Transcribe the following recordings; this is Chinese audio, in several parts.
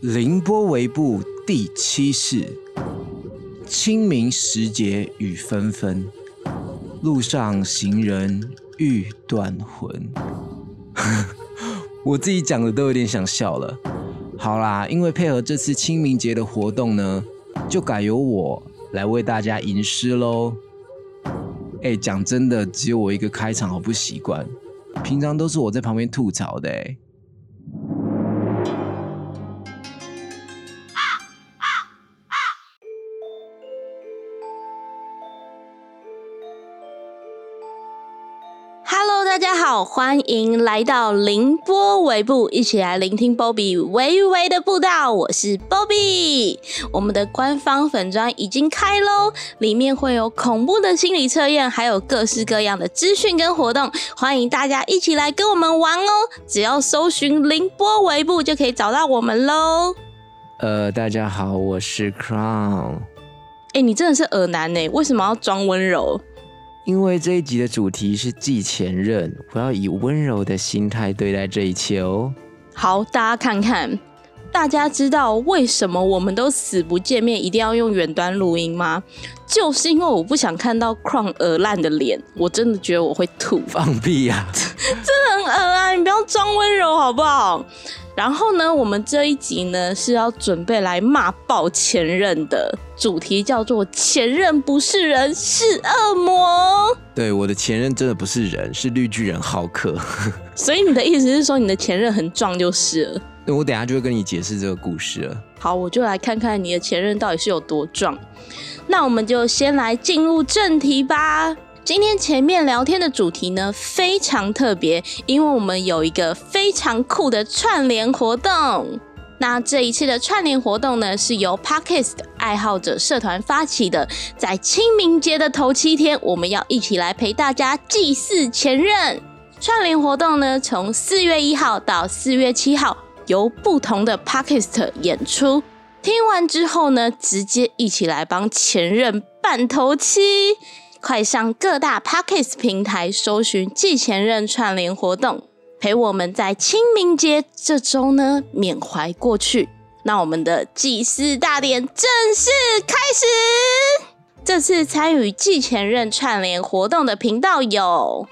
凌波微步第七世，清明时节雨纷纷，路上行人欲断魂。我自己讲的都有点想笑了。好啦，因为配合这次清明节的活动呢，就改由我来为大家吟诗喽。哎，讲真的，只有我一个开场，好不习惯。平常都是我在旁边吐槽的哎。欢迎来到凌波微步，一起来聆听 Bobby 微微的步道。我是 Bobby，我们的官方粉砖已经开喽，里面会有恐怖的心理测验，还有各式各样的资讯跟活动，欢迎大家一起来跟我们玩哦！只要搜寻凌波微步就可以找到我们喽。呃，大家好，我是 Crown。哎，你真的是耳男呢？为什么要装温柔？因为这一集的主题是祭前任，我要以温柔的心态对待这一切哦。好，大家看看，大家知道为什么我们都死不见面，一定要用远端录音吗？就是因为我不想看到矿鹅烂的脸，我真的觉得我会吐。放屁呀！真的很恶啊！你不要装温柔好不好？然后呢，我们这一集呢是要准备来骂爆前任的，主题叫做“前任不是人，是恶魔”。对，我的前任真的不是人，是绿巨人浩克。所以你的意思是说，你的前任很壮就是了？那我等下就会跟你解释这个故事了。好，我就来看看你的前任到底是有多壮。那我们就先来进入正题吧。今天前面聊天的主题呢非常特别，因为我们有一个非常酷的串联活动。那这一次的串联活动呢是由 Parkes 爱好者社团发起的，在清明节的头七天，我们要一起来陪大家祭祀前任。串联活动呢从四月一号到四月七号，由不同的 Parkes 演出。听完之后呢，直接一起来帮前任办头七。快上各大 Pockets 平台搜寻“祭前任”串联活动，陪我们在清明节这周呢缅怀过去。那我们的祭祀大典正式开始。这次参与“祭前任”串联活动的频道有：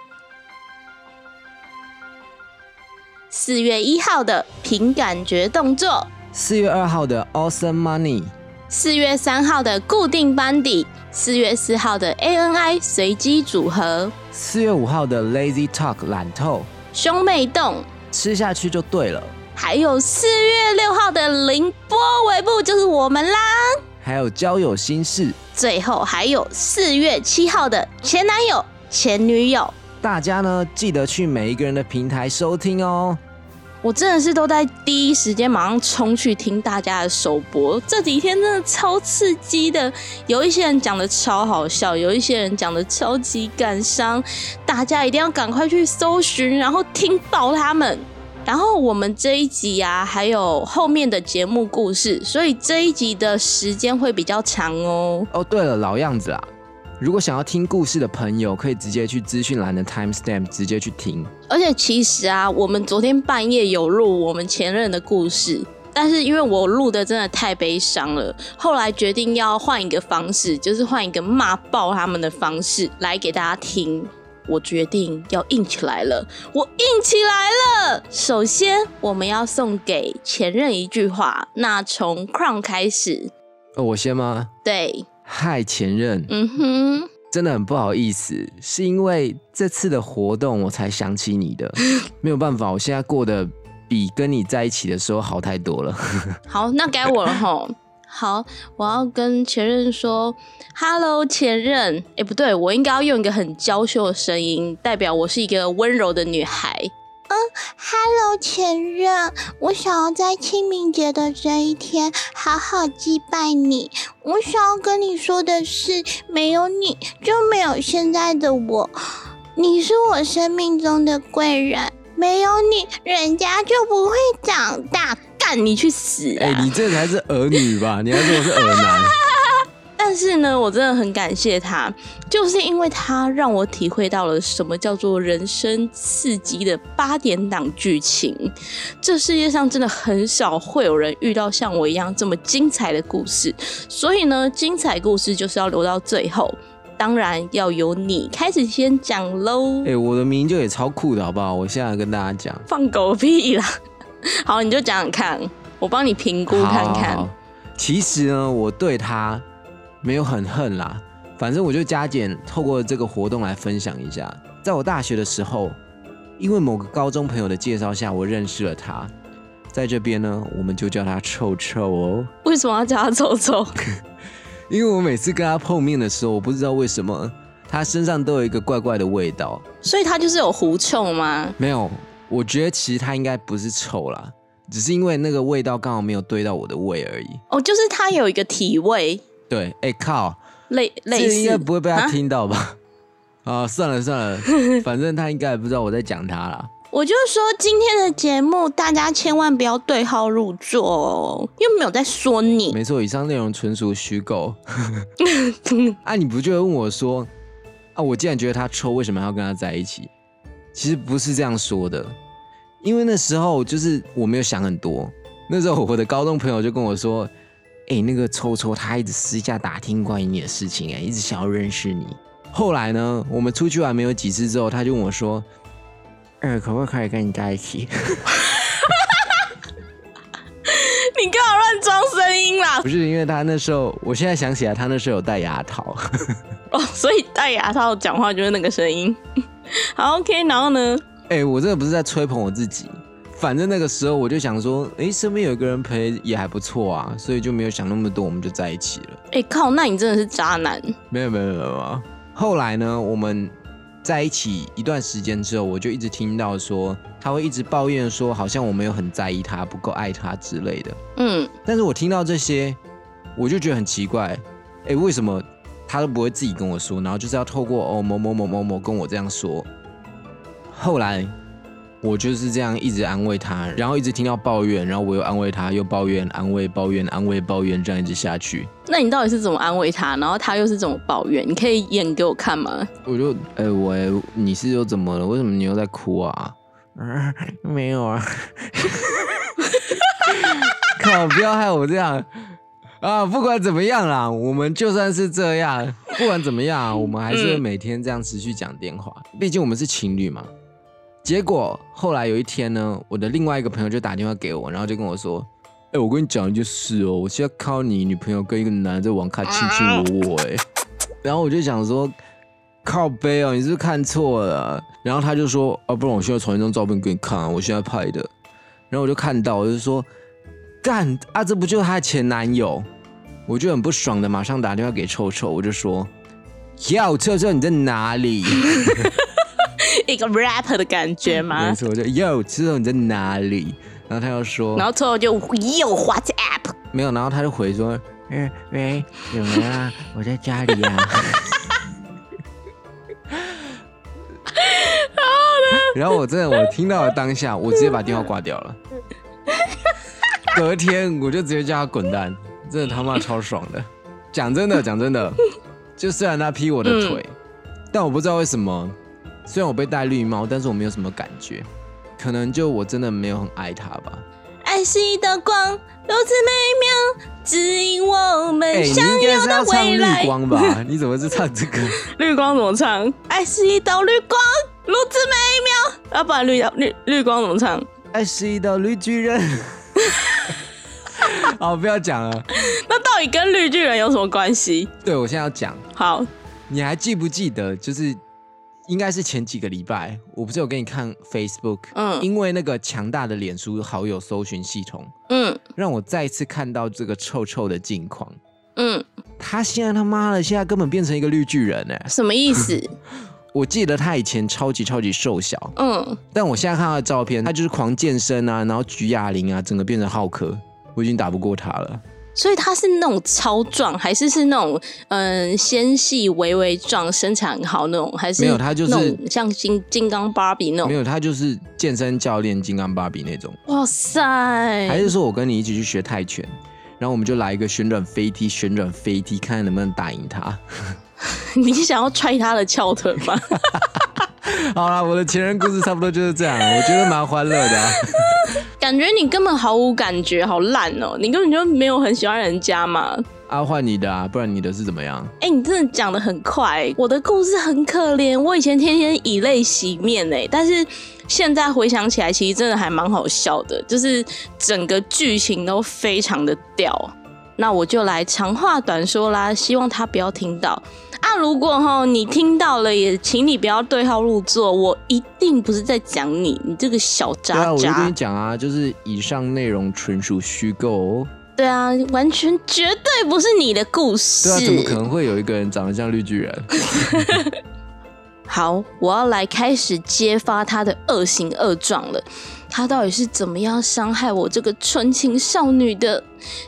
四月一号的凭感觉动作，四月二号的 Awesome Money，四月三号的固定班底。四月四号的 ANI 随机组合，四月五号的 Lazy Talk 懒透，兄妹洞。吃下去就对了，还有四月六号的凌波尾部就是我们啦，还有交友心事，最后还有四月七号的前男友前女友，大家呢记得去每一个人的平台收听哦。我真的是都在第一时间马上冲去听大家的首播，这几天真的超刺激的，有一些人讲的超好笑，有一些人讲的超级感伤，大家一定要赶快去搜寻，然后听爆他们。然后我们这一集啊，还有后面的节目故事，所以这一集的时间会比较长哦。哦，对了，老样子啊。如果想要听故事的朋友，可以直接去资讯栏的 timestamp 直接去听。而且其实啊，我们昨天半夜有录我们前任的故事，但是因为我录的真的太悲伤了，后来决定要换一个方式，就是换一个骂爆他们的方式来给大家听。我决定要硬起来了，我硬起来了。首先，我们要送给前任一句话，那从 Crown 开始。哦，我先吗？对。嗨，前任，嗯哼，真的很不好意思，是因为这次的活动我才想起你的，没有办法，我现在过得比跟你在一起的时候好太多了。好，那该我了哈。好，我要跟前任说，Hello，前任。哎，不对，我应该要用一个很娇羞的声音，代表我是一个温柔的女孩。嗯，Hello，前任，我想要在清明节的这一天好好祭拜你。我想要跟你说的是，没有你就没有现在的我，你是我生命中的贵人，没有你，人家就不会长大。干你去死！哎，你这才是儿女吧？你还说我是儿男？哎，但是呢，我真的很感谢他，就是因为他让我体会到了什么叫做人生刺激的八点档剧情。这世界上真的很少会有人遇到像我一样这么精彩的故事，所以呢，精彩故事就是要留到最后。当然要由你开始先讲喽。哎、我的名就也超酷的好不好？我现在跟大家讲，放狗屁啦！好，你就讲讲看，我帮你评估看看。好好好其实呢，我对他没有很恨啦，反正我就加减透过这个活动来分享一下。在我大学的时候，因为某个高中朋友的介绍下，我认识了他。在这边呢，我们就叫他臭臭哦。为什么要叫他臭臭？因为我每次跟他碰面的时候，我不知道为什么他身上都有一个怪怪的味道。所以他就是有狐臭吗？没有，我觉得其实他应该不是臭啦，只是因为那个味道刚好没有对到我的胃而已。哦，就是他有一个体味，对，哎、靠，类类这应该不会被他啊听到吧？啊，算了算了，反正他应该也不知道我在讲他啦。我就说今天的节目，大家千万不要对号入座哦，又没有在说你。没错，以上内容纯属虚构。啊，你不就会问我说，啊，我既然觉得他臭，为什么要跟他在一起？其实不是这样说的，因为那时候就是我没有想很多。那时候我的高中朋友就跟我说，哎、那个臭臭他一直私下打听关于你的事情、哎，一直想要认识你。后来呢，我们出去玩没有几次之后，他就问我说，呃，可不可以跟你在一起？你干嘛乱装声音啦？不是因为他那时候，我现在想起来，他那时候有戴牙套。哦，所以戴牙套讲话就是那个声音。好，OK，然后呢？哎、我这个不是在吹捧我自己，反正那个时候我就想说，哎、身边有一个人陪也还不错啊，所以就没有想那么多，我们就在一起了。哎、靠，那你真的是渣男。没有没有没有没有。后来呢，我们在一起一段时间之后，我就一直听到说他会一直抱怨说，好像我没有很在意他，不够爱他之类的。嗯，但是我听到这些，我就觉得很奇怪，哎、为什么他都不会自己跟我说，然后就是要透过哦某某某某某跟我这样说。后来我就是这样一直安慰他，然后一直听到抱怨，然后我又安慰他，又抱怨，安慰，抱怨，安慰，抱怨，这样一直下去。那你到底是怎么安慰他？然后他又是怎么抱怨？你可以演给我看吗？我就，哎、我你是又怎么了？为什么你又在哭啊？啊，没有啊。靠！不要害我这样啊！不管怎么样啦，我们就算是这样，不管怎么样，我们还是每天这样持续讲电话。毕竟我们是情侣嘛。结果后来有一天呢，我的另外一个朋友就打电话给我，然后就跟我说：“哎、我跟你讲一件事哦，我现在看到你女朋友跟一个男的在网咖卿卿我我，哎。”然后我就想说，靠背哦，你是不是看错了？然后他就说，啊，不然我现在传一张照片给你看啊，我现在拍的。然后我就看到，我就说，干啊，这不就是她的前男友？我就很不爽的，马上打电话给臭臭，我就说，要，臭臭你在哪里？一个 rap 的感觉吗没？错，我就哟，臭臭你在哪里？然后他又说，然后最后就又 WhatsApp，没有，然后他就回说，嗯，喂，怎么啦？我在家里呀、然后我真的，我听到了当下，我直接把电话挂掉了。隔天我就直接叫他滚蛋，真的他妈超爽的。讲真的，讲真的，就虽然他劈我的腿，但我不知道为什么，虽然我被戴绿帽，但是我没有什么感觉，可能就我真的没有很爱他吧。爱是一道光，如此美妙，指引我哎、们你相友应该是要的唱绿未来。光吧？你怎么是唱这个？绿光怎么唱？爱是一道绿光，如此美妙。要不然绿绿绿光怎么唱？爱是一道绿巨人。好，不要讲了。那到底跟绿巨人有什么关系？对我现在要讲，好，你还记不记得？就是应该是前几个礼拜，我不是有给你看 Facebook，嗯因为那个强大的脸书好友搜寻系统，嗯让我再次看到这个臭臭的近况。嗯，他现在他妈的，现在根本变成一个绿巨人哎！什么意思？我记得他以前超级超级瘦小，嗯，但我现在看他的照片，他就是狂健身啊，然后举哑铃啊，整个变成浩克，我已经打不过他了。所以他是那种超壮，还是是那种嗯纤细微微壮、身材很好那种，还是没有他就是像金金刚芭比那种？没有，他就是健身教练金刚芭比那种。哇塞！还是说我跟你一起去学泰拳，然后我们就来一个旋转飞踢，旋转飞踢，看看能不能打赢他。你想要踹他的翘臀吗？好啦，我的前任故事差不多就是这样，我觉得蛮欢乐的、啊。感觉你根本毫无感觉，好烂哦、你根本就没有很喜欢人家嘛。啊，换你的啊，不然你的是怎么样？哎、你真的讲的很快，我的故事很可怜，我以前天天以泪洗面哎，但是现在回想起来，其实真的还蛮好笑的，就是整个剧情都非常的屌。那我就来长话短说啦，希望他不要听到啊。如果哈你听到了，也请你不要对号入座，我一定不是在讲你，你这个小对啊，渣渣我就跟你。讲啊，就是以上内容纯属虚构哦。对啊，完全绝对不是你的故事。对啊，怎么可能会有一个人长得像绿巨人？好，我要来开始揭发他的恶行恶状了。他到底是怎么样伤害我这个纯情少女的？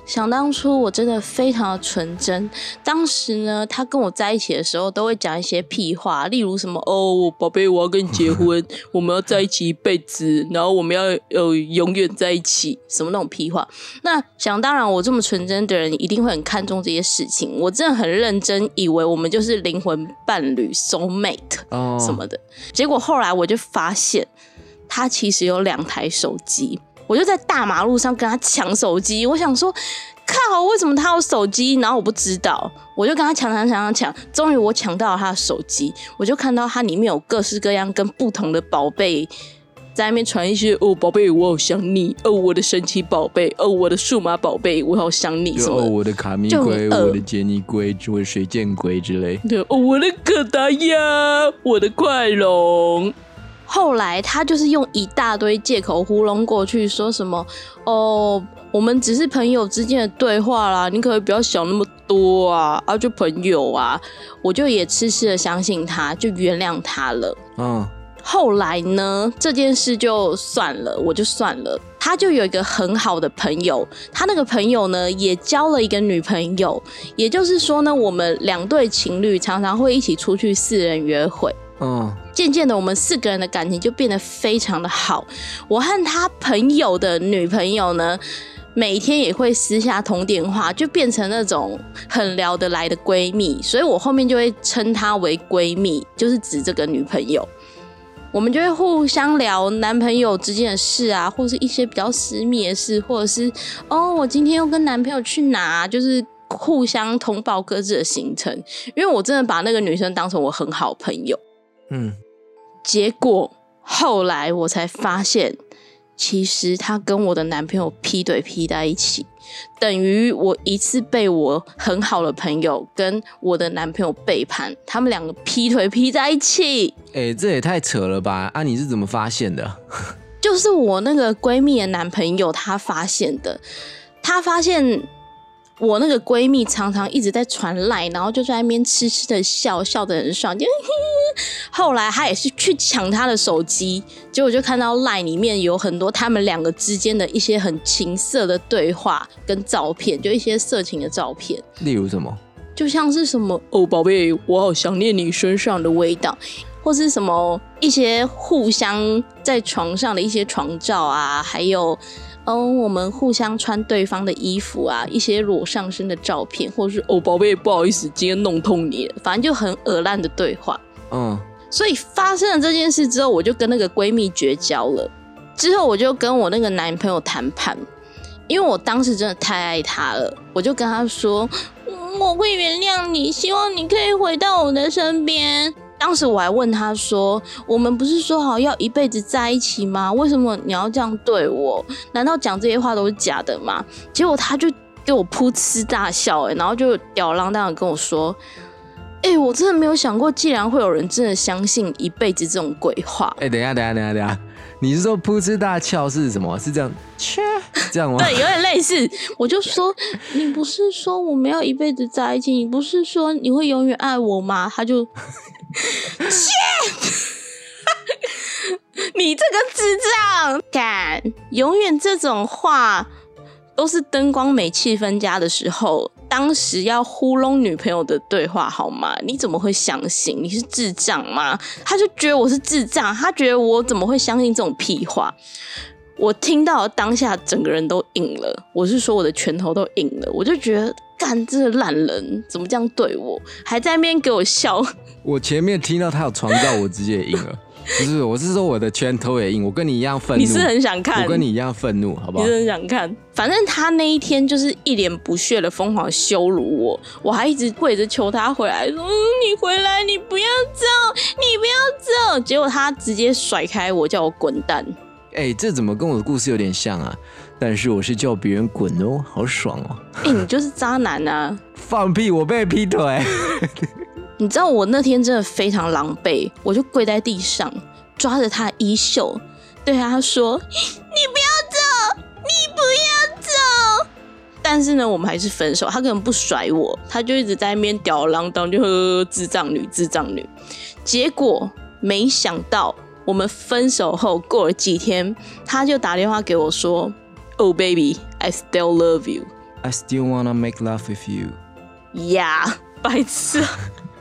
想当初我真的非常的纯真，当时呢，他跟我在一起的时候都会讲一些屁话，例如什么哦，宝贝，我要跟你结婚，我们要在一起一辈子，然后我们要呃永远在一起，什么那种屁话。那想当然，我这么纯真的人一定会很看重这些事情，我真的很认真，以为我们就是灵魂伴侣 soul mate。哦，什么的。结果后来我就发现，他其实有两台手机，我就在大马路上跟他抢手机。我想说，靠，为什么他有手机？然后我不知道，我就跟他抢抢抢抢抢，终于我抢到了他的手机，我就看到它里面有各式各样跟不同的宝贝。在那边传一些哦，宝贝，我好想你哦，我的神奇宝贝哦，我的数码宝贝，我好想你什么。我的卡密就龟，我的杰尼龟，我的水箭龟之类。对哦，我的可达鸭，我的快龙。后来他就是用一大堆借口糊弄过去，说什么哦，我们只是朋友之间的对话啦，你可不可以不要想那么多啊？啊，就朋友啊，我就也痴痴的相信他，就原谅他了。嗯，后来呢，这件事就算了，我就算了。他就有一个很好的朋友，他那个朋友呢也交了一个女朋友，也就是说呢，我们两对情侣常常会一起出去四人约会。嗯，渐渐的，我们四个人的感情就变得非常的好。我和他朋友的女朋友呢，每天也会私下通电话，就变成那种很聊得来的闺蜜。所以我后面就会称她为闺蜜，就是指这个女朋友。我们就会互相聊男朋友之间的事啊，或是一些比较私密的事，或者是哦，我今天又跟男朋友去哪，就是互相通报各自的行程。因为我真的把那个女生当成我很好朋友。嗯，结果后来我才发现，其实她跟我的男朋友劈腿劈在一起，等于我一次被我很好的朋友跟我的男朋友背叛，他们两个劈腿劈在一起。哎、这也太扯了吧？啊，你是怎么发现的？就是我那个闺蜜的男朋友他发现的，他发现我那个闺蜜常常一直在传赖，然后就在那边痴痴的笑，笑得很爽。就后来她也是去抢她的手机，结果就看到赖里面有很多他们两个之间的一些很情色的对话跟照片，就一些色情的照片。例如什么？就像是什么哦，宝贝，我好想念你身上的味道，或是什么一些互相在床上的一些床照啊，还有哦，我们互相穿对方的衣服啊，一些裸上身的照片，或者是哦，宝贝，不好意思，今天弄痛你了，反正就很恶烂的对话。嗯，所以发生了这件事之后，我就跟那个闺蜜绝交了。之后我就跟我那个男朋友谈判，因为我当时真的太爱他了，我就跟他说，嗯我会原谅你，希望你可以回到我的身边。当时我还问他说：“我们不是说好要一辈子在一起吗？为什么你要这样对我？难道讲这些话都是假的吗？”结果他就给我噗嗤大笑、欸，然后就吊儿郎当的跟我说：“哎、我真的没有想过，既然会有人真的相信一辈子这种鬼话。哎、等一下，等一下，等一下，等一下，你是说噗嗤大笑是什么？是这样，切，这样吗？对，有点类似。我就说，你不是说我们要一辈子在一起，你不是说你会永远爱我吗？他就，切，你这个智障，敢永远这种话都是灯光美、气氛佳的时候。当时要糊弄女朋友的对话好吗？你怎么会相信？你是智障吗？他就觉得我是智障，他觉得我怎么会相信这种屁话？我听到当下整个人都硬了，我是说我的拳头都硬了，我就觉得干这个烂人怎么这样对我，还在那边给我笑。我前面听到他有床照，我直接硬了。不是，我是说我的拳头也硬，我跟你一样愤怒。你是很想看？我跟你一样愤怒，好不好？你是很想看？反正他那一天就是一脸不屑的疯狂羞辱我，我还一直跪着求他回来，说：“你回来，你不要走，你不要走。”结果他直接甩开我，叫我滚蛋。哎，这怎么跟我的故事有点像啊？但是我是叫别人滚哦，好爽哦！哎，你就是渣男啊！放屁！我被劈腿。你知道我那天真的非常狼狈，我就跪在地上，抓着他衣袖，对他说：“你不要走，你不要走。”但是呢，我们还是分手。他根本不甩我，他就一直在那边吊儿郎当，就呵智障女，智障女。结果没想到，我们分手后过了几天，他就打电话给我说：“Oh baby, I still love you. I still wanna make love with you.” Yeah，白痴。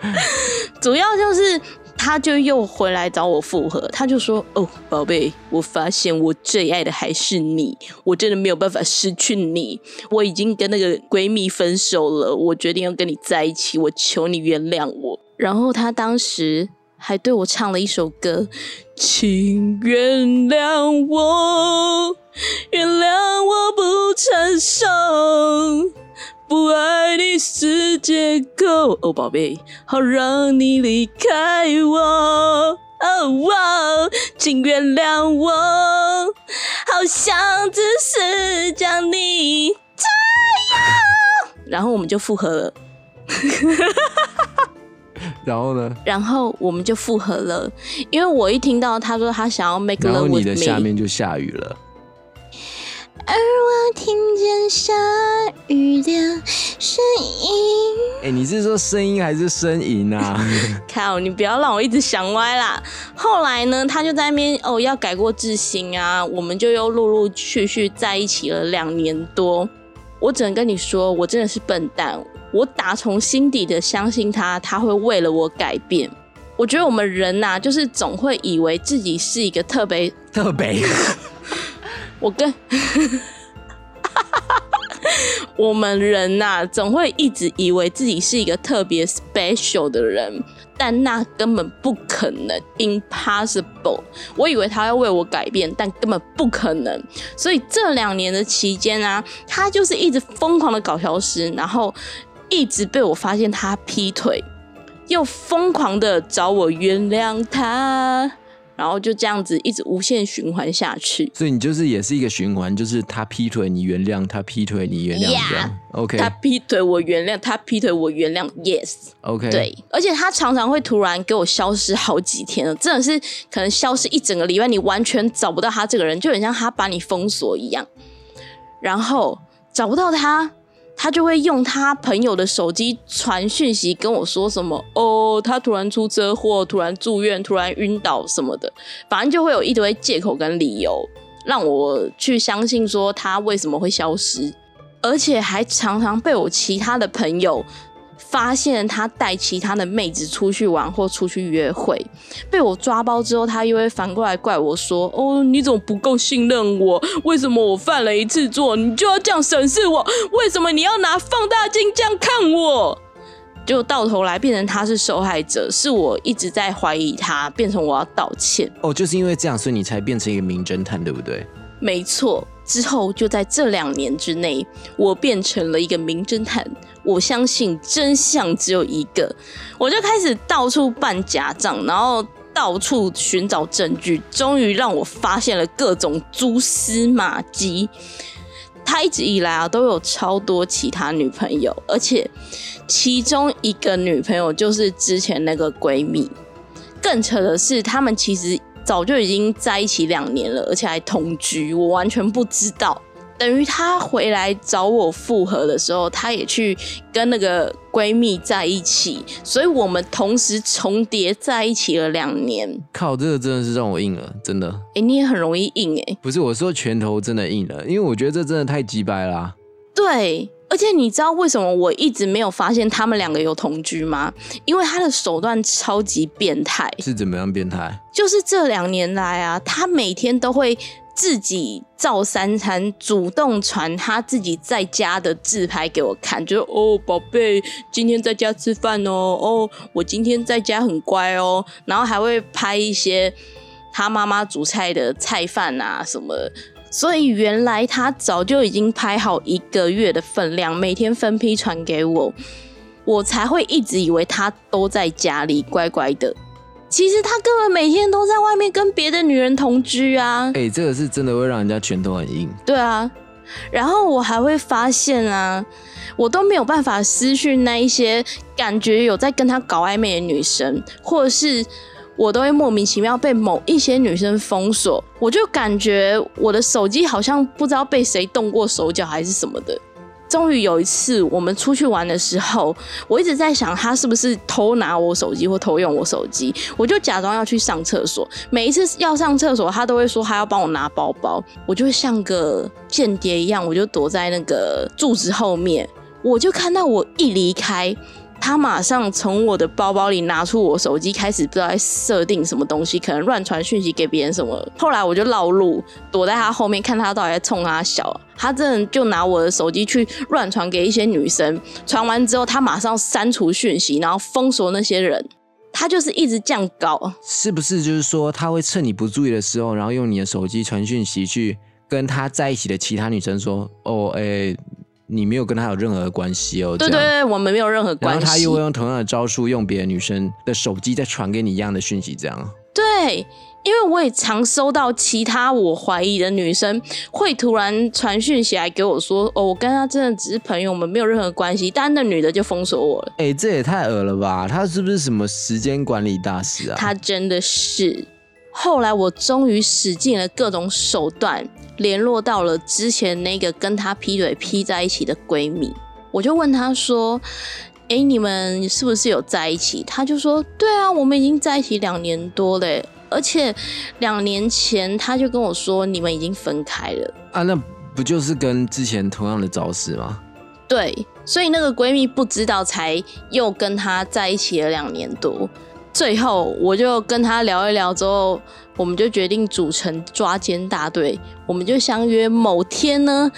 主要就是他就又回来找我复合，他就说：“哦，宝贝，我发现我最爱的还是你，我真的没有办法失去你。我已经跟那个闺蜜分手了，我决定要跟你在一起，我求你原谅我。”然后他当时还对我唱了一首歌：“请原谅我，原谅我不成熟。”不爱你是借口，哦，宝贝，好让你离开我，哦哇，请原谅我，好像只是将你这样，然后我们就复合了。然后呢？然后我们就复合了，因为我一听到他说他想要 make love，然后你的下面就下雨了。而我听见下雨的声音。哎，你是说声音还是呻吟啊？靠，你不要让我一直想歪啦。后来呢，他就在那边哦，要改过自新啊，我们就又陆陆续续在一起了两年多。我只能跟你说，我真的是笨蛋。我打从心底的相信他，他会为了我改变。我觉得我们人呐，就是总会以为自己是一个特别特别。我跟 我们人呐，总会一直以为自己是一个特别 special 的人，但那根本不可能，impossible。我以为他要为我改变，但根本不可能。所以这两年的期间啊，他就是一直疯狂的搞消失，然后一直被我发现他劈腿，又疯狂的找我原谅他。然后就这样子一直无限循环下去，所以你就是也是一个循环，就是他劈腿你原谅，他劈腿你原谅这样。OK，他劈腿我原谅，他劈腿我原谅。Yes。OK。对，而且他常常会突然给我消失好几天了，真的是可能消失一整个礼拜，你完全找不到他这个人，就很像他把你封锁一样，然后找不到他。他就会用他朋友的手机传讯息跟我说什么哦，他突然出车祸，突然住院，突然晕倒什么的，反正就会有一堆借口跟理由让我去相信说他为什么会消失，而且还常常被我其他的朋友。发现他带其他的妹子出去玩或出去约会，被我抓包之后，他又会反过来怪我说：“哦，你怎么不够信任我？为什么我犯了一次错，你就要这样审视我？为什么你要拿放大镜这样看我？”就到头来变成他是受害者，是我一直在怀疑他，变成我要道歉。哦，就是因为这样，所以你才变成一个名侦探，对不对？没错。之后就在这两年之内，我变成了一个名侦探。我相信真相只有一个，我就开始到处办假账，然后到处寻找证据，终于让我发现了各种蛛丝马迹。他一直以来啊都有超多其他女朋友，而且其中一个女朋友就是之前那个闺蜜。更扯的是，他们其实早就已经在一起两年了，而且还同居，我完全不知道。等于她回来找我复合的时候，她也去跟那个闺蜜在一起，所以我们同时重叠在一起了两年。靠，这个真的是让我硬了，真的。哎，你也很容易硬哎。不是我说拳头真的硬了，因为我觉得这真的太鸡掰啦。对，而且你知道为什么我一直没有发现他们两个有同居吗？因为他的手段超级变态。是怎么样变态？就是这两年来啊，他每天都会。自己照三餐，主动传他自己在家的自拍给我看，就哦，宝贝，今天在家吃饭哦，哦，我今天在家很乖哦，然后还会拍一些他妈妈煮菜的菜饭啊什么。所以原来他早就已经拍好一个月的分量，每天分批传给我，我才会一直以为他都在家里乖乖的。其实他根本每天都在外面跟别的女人同居啊！哎，这个是真的会让人家拳头很硬。对啊，然后我还会发现啊，我都没有办法私讯那一些感觉有在跟他搞暧昧的女生，或者是我都会莫名其妙被某一些女生封锁，我就感觉我的手机好像不知道被谁动过手脚还是什么的。终于有一次，我们出去玩的时候，我一直在想他是不是偷拿我手机或偷用我手机，我就假装要去上厕所。每一次要上厕所，他都会说他要帮我拿包包，我就像个间谍一样，我就躲在那个柱子后面。我就看到我一离开。他马上从我的包包里拿出我手机，开始不知道在设定什么东西，可能乱传讯息给别人什么。后来我就绕路，躲在他后面，看他到底在冲他笑。他真的就拿我的手机去乱传给一些女生，传完之后他马上删除讯息，然后封锁那些人。他就是一直这样搞，是不是？就是说他会趁你不注意的时候，然后用你的手机传讯息去跟他在一起的其他女生说：“哦，哎。”你没有跟他有任何关系哦，对对对，我们没有任何关系。然后他又会用同样的招数，用别的女生的手机再传给你一样的讯息，这样。对，因为我也常收到其他我怀疑的女生会突然传讯息来给我说：“哦，我跟他真的只是朋友，我们没有任何关系。”但那女的就封锁我了。哎，这也太恶了吧！他是不是什么时间管理大师啊？他真的是。后来我终于使尽了各种手段。联络到了之前那个跟她劈腿劈在一起的闺蜜，我就问她说：“哎，你们是不是有在一起？”他就说：“对啊，我们已经在一起两年多嘞，而且两年前他就跟我说你们已经分开了。”啊，那不就是跟之前同样的招式吗？对，所以那个闺蜜不知道，才又跟他在一起了两年多。最后，我就跟他聊一聊之后，我们就决定组成抓奸大队。我们就相约某天呢，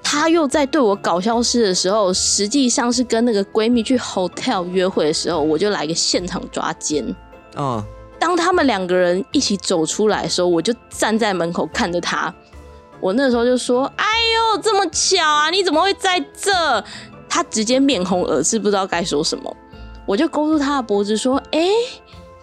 他又在对我搞消失的时候，实际上是跟那个闺蜜去 hotel 约会的时候，我就来个现场抓奸。嗯，当他们两个人一起走出来的时候，我就站在门口看着他。我那时候就说：“哎呦，这么巧啊，你怎么会在这？”他直接面红耳赤，不知道该说什么。我就勾住他的脖子说：“哎。”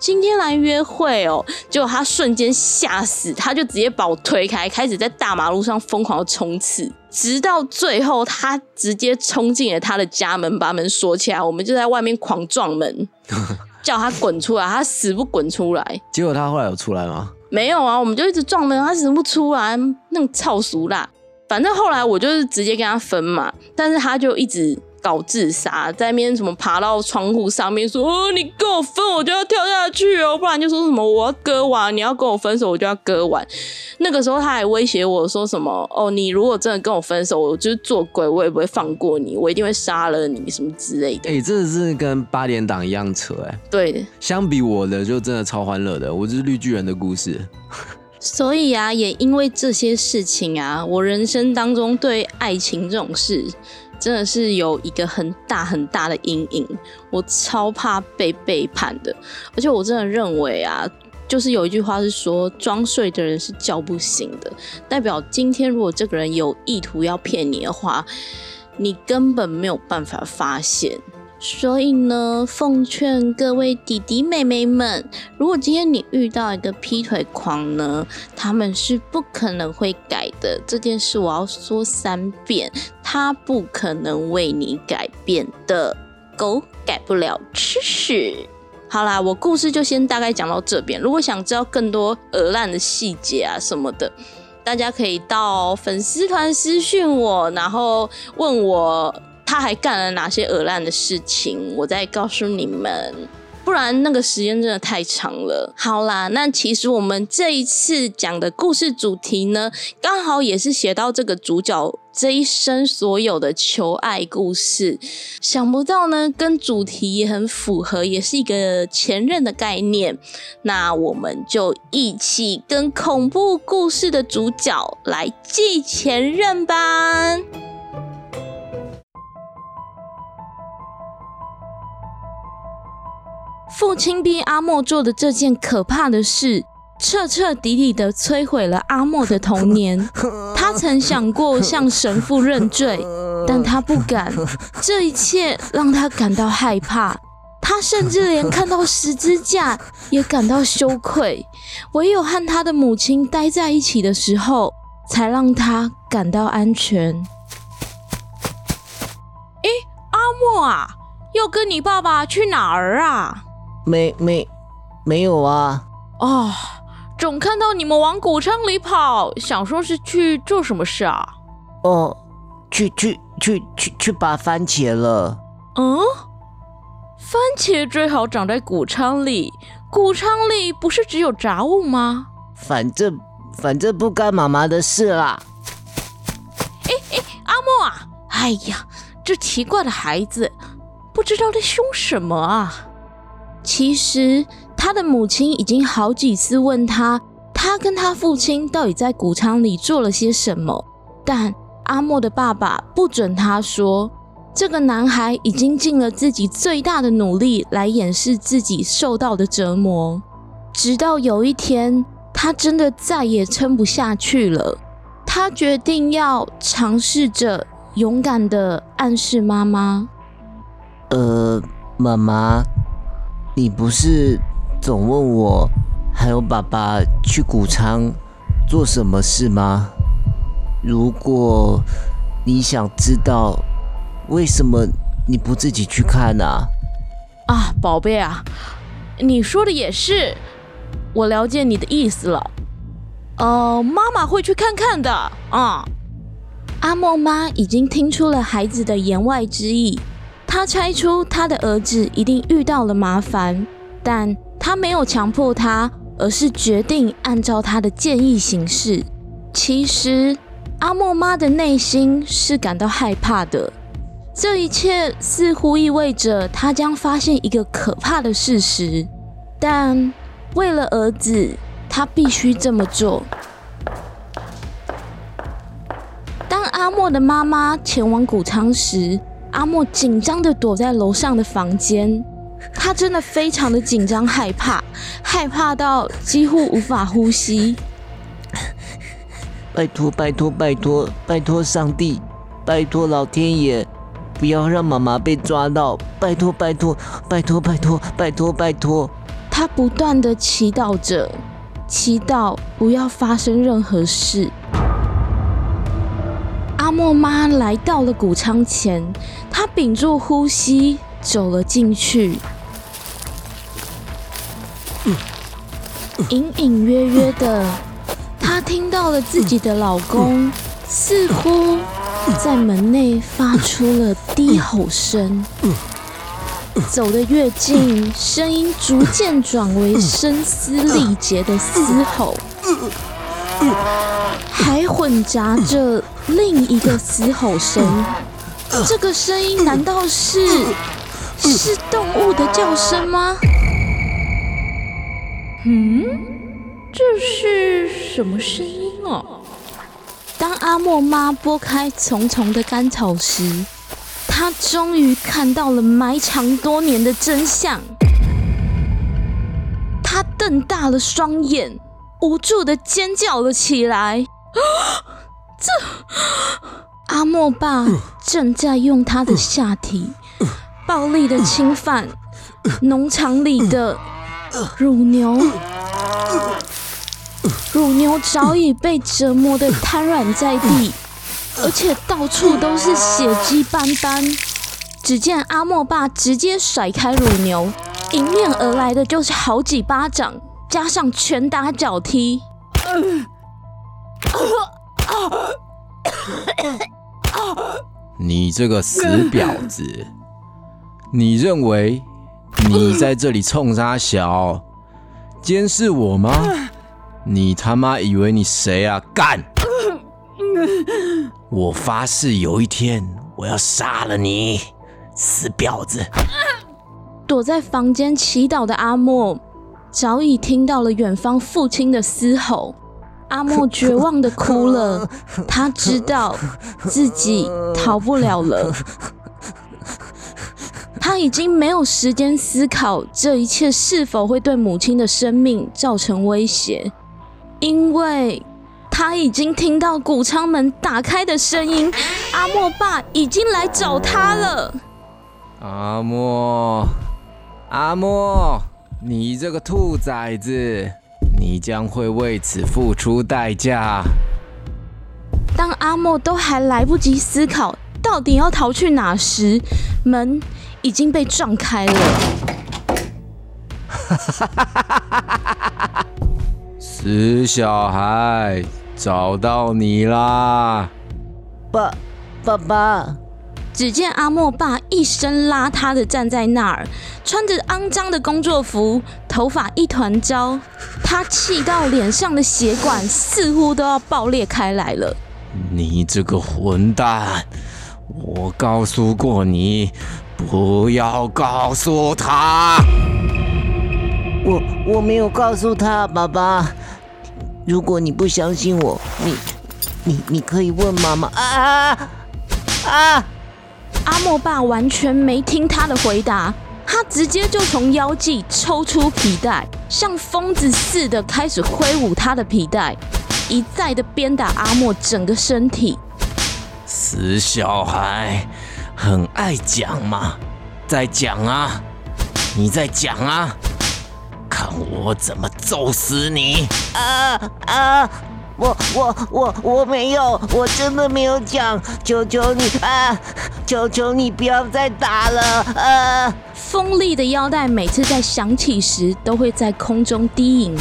今天来约会哦，结果他瞬间吓死，他就直接把我推开，开始在大马路上疯狂的冲刺，直到最后他直接冲进了他的家门，把门锁起来，我们就在外面狂撞门，叫他滚出来，他死不滚出来。结果他后来有出来吗？没有啊，我们就一直撞门，他死不出来，那种操俗啦。反正后来我就是直接跟他分嘛，但是他就一直。搞自杀，在那边什么爬到窗户上面说：“哦，你跟我分，我就要跳下去哦，不然就说什么我要割腕，你要跟我分手，我就要割腕。”那个时候他还威胁我说什么：“哦，你如果真的跟我分手，我就是做鬼，我也不会放过你，我一定会杀了你，什么之类的。”哎，这是跟八点档一样扯哎。对，相比我的就真的超欢乐的，我就是绿巨人的故事。所以啊，也因为这些事情啊，我人生当中对爱情这种事。真的是有一个很大很大的阴影，我超怕被背叛的。而且我真的认为啊，就是有一句话是说，装睡的人是叫不醒的，代表今天如果这个人有意图要骗你的话，你根本没有办法发现。所以呢，奉劝各位弟弟妹妹们，如果今天你遇到一个劈腿狂呢，他们是不可能会改的。这件事我要说三遍，他不可能为你改变的。狗改不了吃屎。好啦，我故事就先大概讲到这边。如果想知道更多鹅烂的细节啊什么的，大家可以到粉丝团私讯我，然后问我。他还干了哪些恶烂的事情？我再告诉你们，不然那个时间真的太长了。好啦，那其实我们这一次讲的故事主题呢，刚好也是写到这个主角这一生所有的求爱故事。想不到呢，跟主题也很符合，也是一个前任的概念。那我们就一起跟恐怖故事的主角来记前任吧。父亲逼阿莫做的这件可怕的事，彻彻底底的摧毁了阿莫的童年。他曾想过向神父认罪，但他不敢。这一切让他感到害怕。他甚至连看到十字架 也感到羞愧。唯有和他的母亲待在一起的时候，才让他感到安全。诶，阿莫啊，要跟你爸爸去哪儿啊？没没没有啊！哦，总看到你们往谷仓里跑，想说是去做什么事啊？哦，去去去去去拔番茄了。嗯，番茄最好长在谷仓里，谷仓里不是只有杂物吗？反正反正不干妈妈的事啦。哎哎，阿莫啊！哎呀，这奇怪的孩子，不知道在凶什么啊！其实，他的母亲已经好几次问他，他跟他父亲到底在谷仓里做了些什么，但阿莫的爸爸不准他说。这个男孩已经尽了自己最大的努力来掩饰自己受到的折磨，直到有一天，他真的再也撑不下去了，他决定要尝试着勇敢的暗示妈妈：“呃，妈妈。”你不是总问我还有爸爸去谷仓做什么事吗？如果你想知道为什么你不自己去看呢？啊，宝贝啊，你说的也是，我了解你的意思了。呃，妈妈会去看看的。啊，阿莫妈已经听出了孩子的言外之意。他猜出他的儿子一定遇到了麻烦，但他没有强迫他，而是决定按照他的建议行事。其实，阿莫妈的内心是感到害怕的。这一切似乎意味着他将发现一个可怕的事实，但为了儿子，他必须这么做。当阿莫的妈妈前往谷仓时，阿莫紧张的躲在楼上的房间，他真的非常的紧张害怕，害怕到几乎无法呼吸。拜托拜托拜托拜托上帝，拜托老天爷，不要让妈妈被抓到！拜托拜托拜托拜托拜托拜托！他不断的祈祷着，祈祷不要发生任何事。莫妈来到了谷仓前，她屏住呼吸走了进去，隐隐约约的，她听到了自己的老公似乎在门内发出了低吼声。走得越近，声音逐渐转为声嘶力竭的嘶吼。还混杂着另一个嘶吼声，这个声音难道是是动物的叫声吗？嗯，这是什么声音啊？当阿莫妈拨开丛丛的干草时，她终于看到了埋藏多年的真相。她瞪大了双眼。无助的尖叫了起来。这阿莫爸正在用他的下体暴力的侵犯农场里的乳牛，乳牛早已被折磨的瘫软在地，而且到处都是血迹斑斑。只见阿莫爸直接甩开乳牛，迎面而来的就是好几巴掌。加上拳打脚踢，你这个死婊子！你认为你在这里冲啥小？监视我吗？你他妈以为你谁啊？干！我发誓有一天我要杀了你，死婊子！躲在房间祈祷的阿莫，早已听到了远方父亲的嘶吼。阿莫绝望的哭了，他知道自己逃不了了。他已经没有时间思考这一切是否会对母亲的生命造成威胁，因为他已经听到谷仓门打开的声音。阿莫爸已经来找他了。阿莫，阿莫，你这个兔崽子，你将会为此付出代价。当阿莫都还来不及思考到底要逃去哪时，门。已经被撞开了。死小孩，找到你啦！爸，爸爸！只见阿莫爸一身邋遢的站在那儿，穿着肮脏的工作服，头发一团糟，他气到脸上的血管似乎都要爆裂开来了。你这个混蛋！我告诉过你。不要告诉他，我我没有告诉他，爸爸。如果你不相信我，你你你可以问妈妈。啊啊！阿莫爸完全没听他的回答，他直接就从腰际抽出皮带，像疯子似的开始挥舞他的皮带，一再的鞭打阿莫整个身体。死小孩！很爱讲嘛，再讲啊！你再讲啊！看我怎么揍死你！啊啊！我我我我没有，我真的没有讲！求求你啊！求求你不要再打了！啊！锋利的腰带每次在响起时，都会在空中低吟。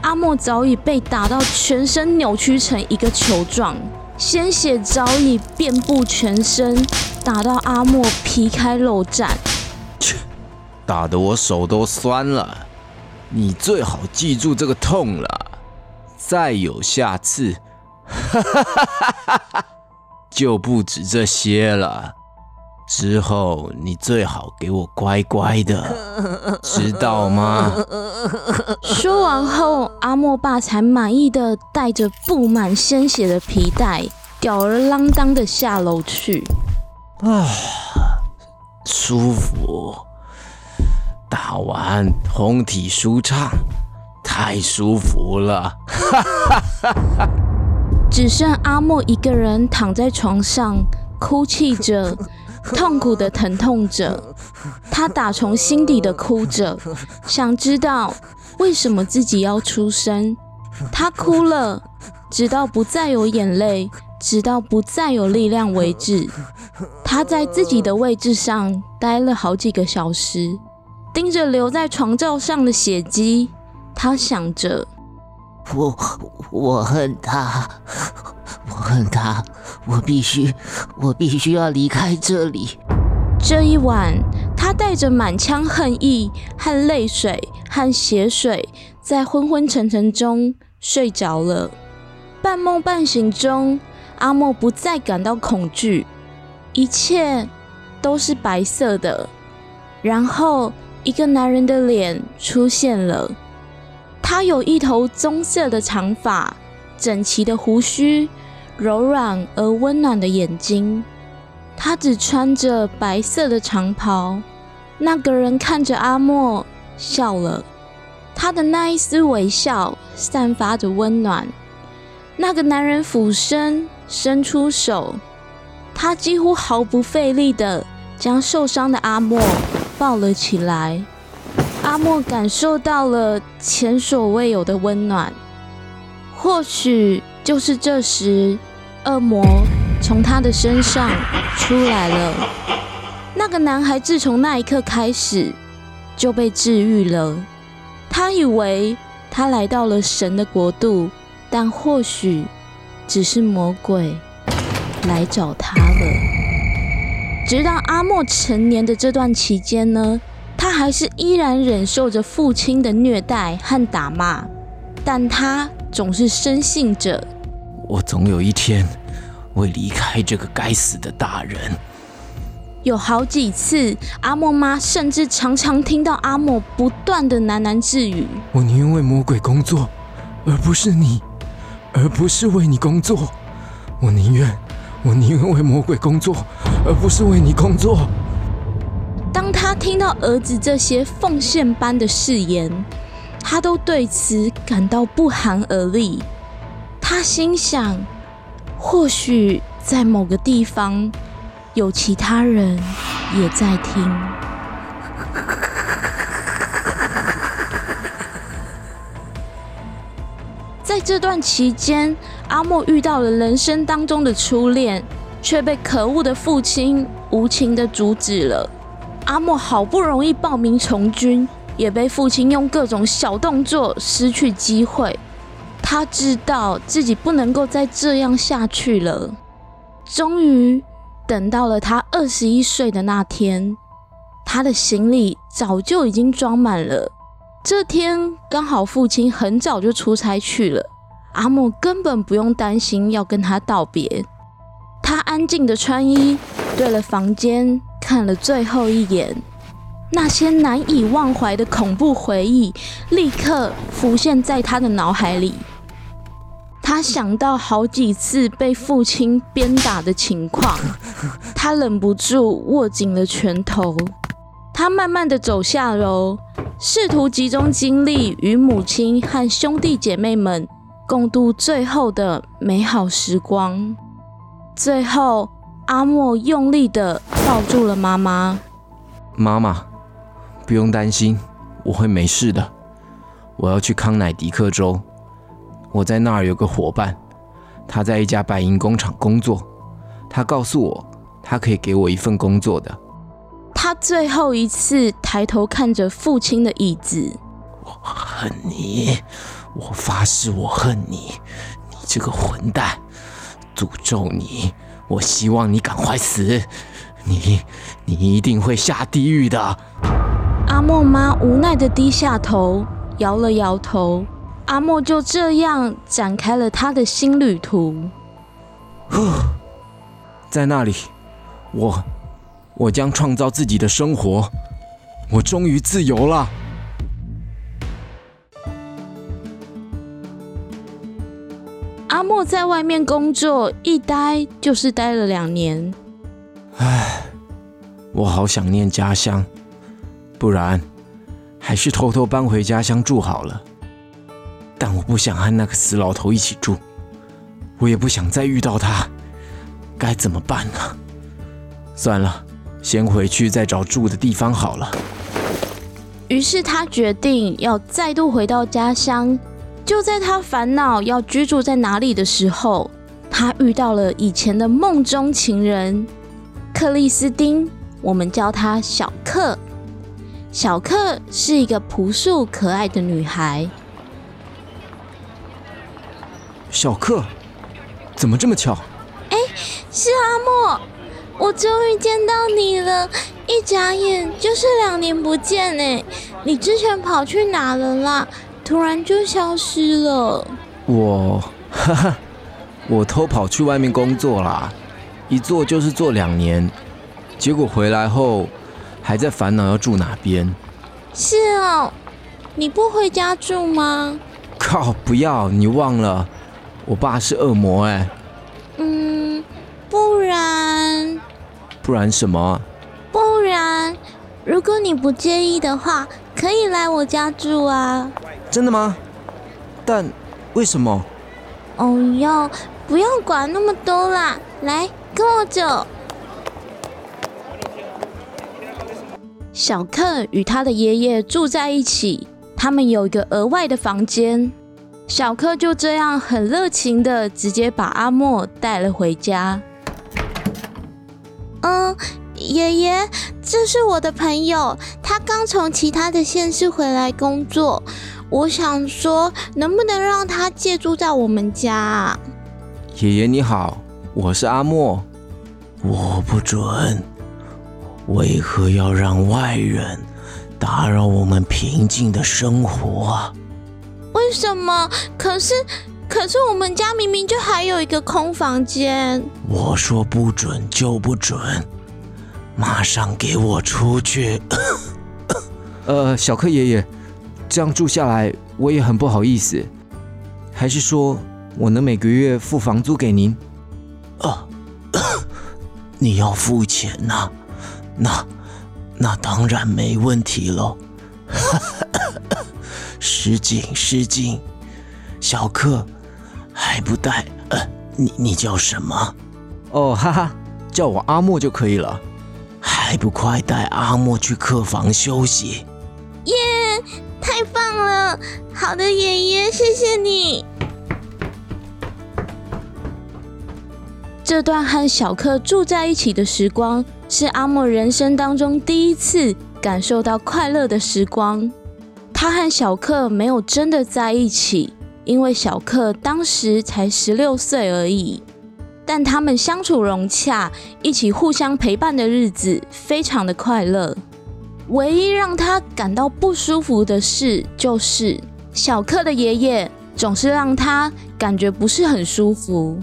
阿莫早已被打到全身扭曲成一个球状。鲜血早已遍布全身，打到阿莫皮开肉绽。切，打得我手都酸了。你最好记住这个痛了。再有下次，就不止这些了。之后你最好给我乖乖的，知道吗？说完后，阿莫爸才满意的带着布满鲜血的皮带，吊儿郎当的下楼去。啊，舒服，打完通体舒畅，太舒服了。只剩阿莫一个人躺在床上，哭泣着。痛苦的疼痛着，他打从心底的哭着，想知道为什么自己要出生。他哭了，直到不再有眼泪，直到不再有力量为止。他在自己的位置上待了好几个小时，盯着留在床罩上的血迹，他想着：我我恨他。我恨他，我必须，我必须要离开这里。这一晚，他带着满腔恨意和泪水和血水，在昏昏沉沉中睡着了。半梦半醒中，阿莫不再感到恐惧，一切都是白色的。然后，一个男人的脸出现了，他有一头棕色的长发，整齐的胡须。柔软而温暖的眼睛，他只穿着白色的长袍。那个人看着阿莫笑了，他的那一丝微笑散发着温暖。那个男人俯身伸出手，他几乎毫不费力的将受伤的阿莫抱了起来。阿莫感受到了前所未有的温暖。或许就是这时。恶魔从他的身上出来了。那个男孩自从那一刻开始就被治愈了。他以为他来到了神的国度，但或许只是魔鬼来找他了。直到阿莫成年的这段期间呢，他还是依然忍受着父亲的虐待和打骂，但他总是深信着。我总有一天会离开这个该死的大人。有好几次，阿莫妈甚至常常听到阿莫不断的喃喃自语。我宁愿为魔鬼工作，而不是你，而不是为你工作。我宁愿，我宁愿为魔鬼工作，而不是为你工作。当他听到儿子这些奉献般的誓言，他都对此感到不寒而栗。他心想，或许在某个地方，有其他人也在听。在这段期间，阿莫遇到了人生当中的初恋，却被可恶的父亲无情的阻止了。阿莫好不容易报名从军，也被父亲用各种小动作失去机会。他知道自己不能够再这样下去了。终于等到了他二十一岁的那天，他的行李早就已经装满了。这天刚好父亲很早就出差去了，阿莫根本不用担心要跟他道别。他安静的穿衣，对了房间看了最后一眼，那些难以忘怀的恐怖回忆立刻浮现在他的脑海里。他想到好几次被父亲鞭打的情况，他忍不住握紧了拳头。他慢慢的走下楼，试图集中精力与母亲和兄弟姐妹们共度最后的美好时光。最后，阿莫用力的抱住了妈妈。妈妈，不用担心，我会没事的。我要去康乃狄克州，我在那儿有个伙伴，他在一家白银工厂工作。他告诉我，他可以给我一份工作的。他最后一次抬头看着父亲的椅子。我恨你，我发誓我恨你，你这个混蛋！诅咒你！我希望你赶快死！你，你一定会下地狱的！阿莫妈无奈的低下头，摇了摇头。阿莫就这样展开了他的新旅途。在那里，我，我将创造自己的生活。我终于自由了。在外面工作，一待就是待了两年。唉，我好想念家乡，不然还是偷偷搬回家乡住好了。但我不想和那个死老头一起住，我也不想再遇到他，该怎么办呢？算了，先回去再找住的地方好了。于是他决定要再度回到家乡。就在他烦恼要居住在哪里的时候，他遇到了以前的梦中情人克里斯汀，我们叫她小克。小克是一个朴素可爱的女孩。小克，怎么这么巧？哎，是阿莫，我终于见到你了！一眨眼就是两年不见哎，你之前跑去哪了啦？突然就消失了。我，哈哈，我偷跑去外面工作啦，一做就是做两年，结果回来后还在烦恼要住哪边。是哦，你不回家住吗？靠，不要！你忘了，我爸是恶魔哎。嗯，不然。不然什么？不然，如果你不介意的话，可以来我家住啊。真的吗？但为什么？哦哟，不用管那么多啦，来跟我走。小克与他的爷爷住在一起，他们有一个额外的房间。小克就这样很热情的直接把阿莫带了回家。嗯，爷爷，这是我的朋友，他刚从其他的县市回来工作。我想说，能不能让他借住在我们家？爷爷你好，我是阿莫。我不准，为何要让外人打扰我们平静的生活？为什么？可是，可可是我们家明明就还有一个空房间。我说不准就不准，马上给我出去！呃，小柯爷爷，这样住下来我也很不好意思，还是说我能每个月付房租给您？啊，你要付钱呐？那那当然没问题喽。失敬失敬，小克还不带？呃，你你叫什么？哦，哈哈，叫我阿莫就可以了。还不快带阿莫去客房休息？耶，太棒了！好的，爷爷，谢谢你。这段和小克住在一起的时光，是阿莫人生当中第一次感受到快乐的时光。他和小克没有真的在一起，因为小克当时才十六岁而已。但他们相处融洽，一起互相陪伴的日子非常的快乐。唯一让他感到不舒服的事，就是小克的爷爷总是让他感觉不是很舒服。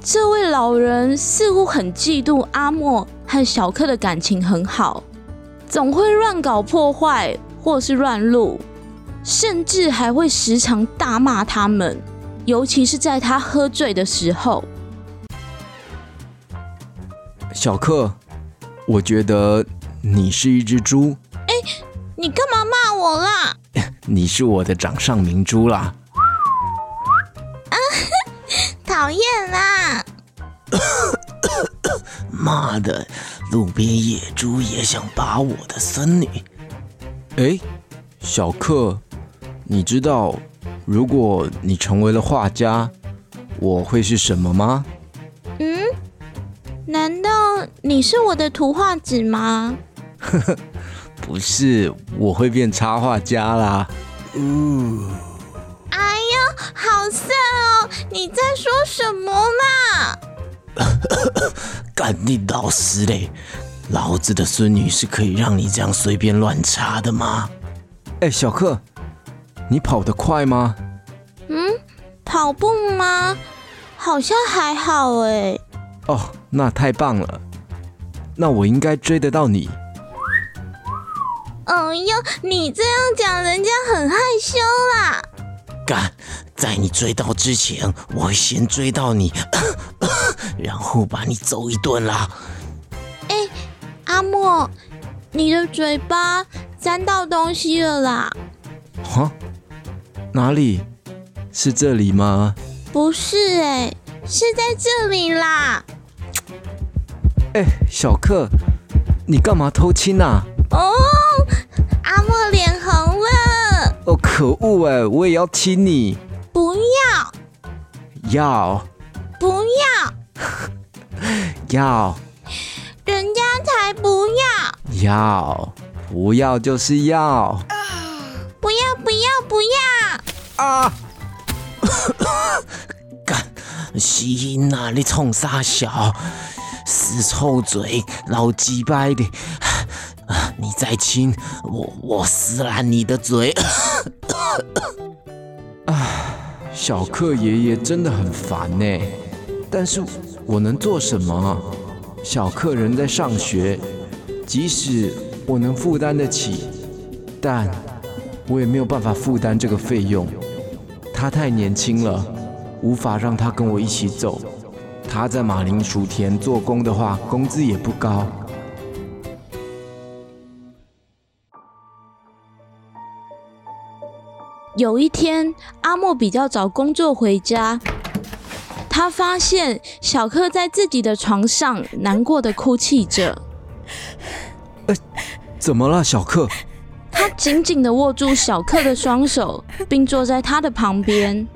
这位老人似乎很嫉妒阿莫和小克的感情很好，总会乱搞破坏或是乱录，甚至还会时常大骂他们，尤其是在他喝醉的时候。小克，我觉得你是一只猪。哎，你干嘛骂我啦？你是我的掌上明珠啦！啊，讨厌啦！妈的，路边野猪也想把我的孙女。哎，小克，你知道如果你成为了画家，我会是什么吗？嗯？难道你是我的图画纸吗？呵呵，不是，我会变插画家啦。嗯。哎呀，好色哦！你在说什么嘛？干你老师嘞！老子的孙女是可以让你这样随便乱插的吗？哎，小克，你跑得快吗？嗯，跑步吗？好像还好哎。哦，那太棒了。那我应该追得到你。哎呦，你这样讲，人家很害羞啦。干，在你追到之前，我会先追到你，然后把你揍一顿啦。哎，阿莫，你的嘴巴沾到东西了啦。哈？哪里？是这里吗？不是哎，是在这里啦。哎，小克，你干嘛偷亲呐？哦，阿莫脸红了。哦，可恶哎，我也要亲你。不要。要。不要。要。人家才不要。要。不要就是要。不要不要不要。啊！干，吸音啊！你冲啥小？死臭嘴，老鸡掰的！你再亲我，我撕烂你的嘴！啊，小克爷爷真的很烦呢。但是我能做什么？小克人在上学，即使我能负担得起，但我也没有办法负担这个费用。他太年轻了，无法让他跟我一起走。他在马铃薯田做工的话，工资也不高。有一天，阿莫比较早工作回家，他发现小克在自己的床上难过的哭泣着。呃，怎么了，小克？他紧紧的握住小克的双手，并坐在他的旁边。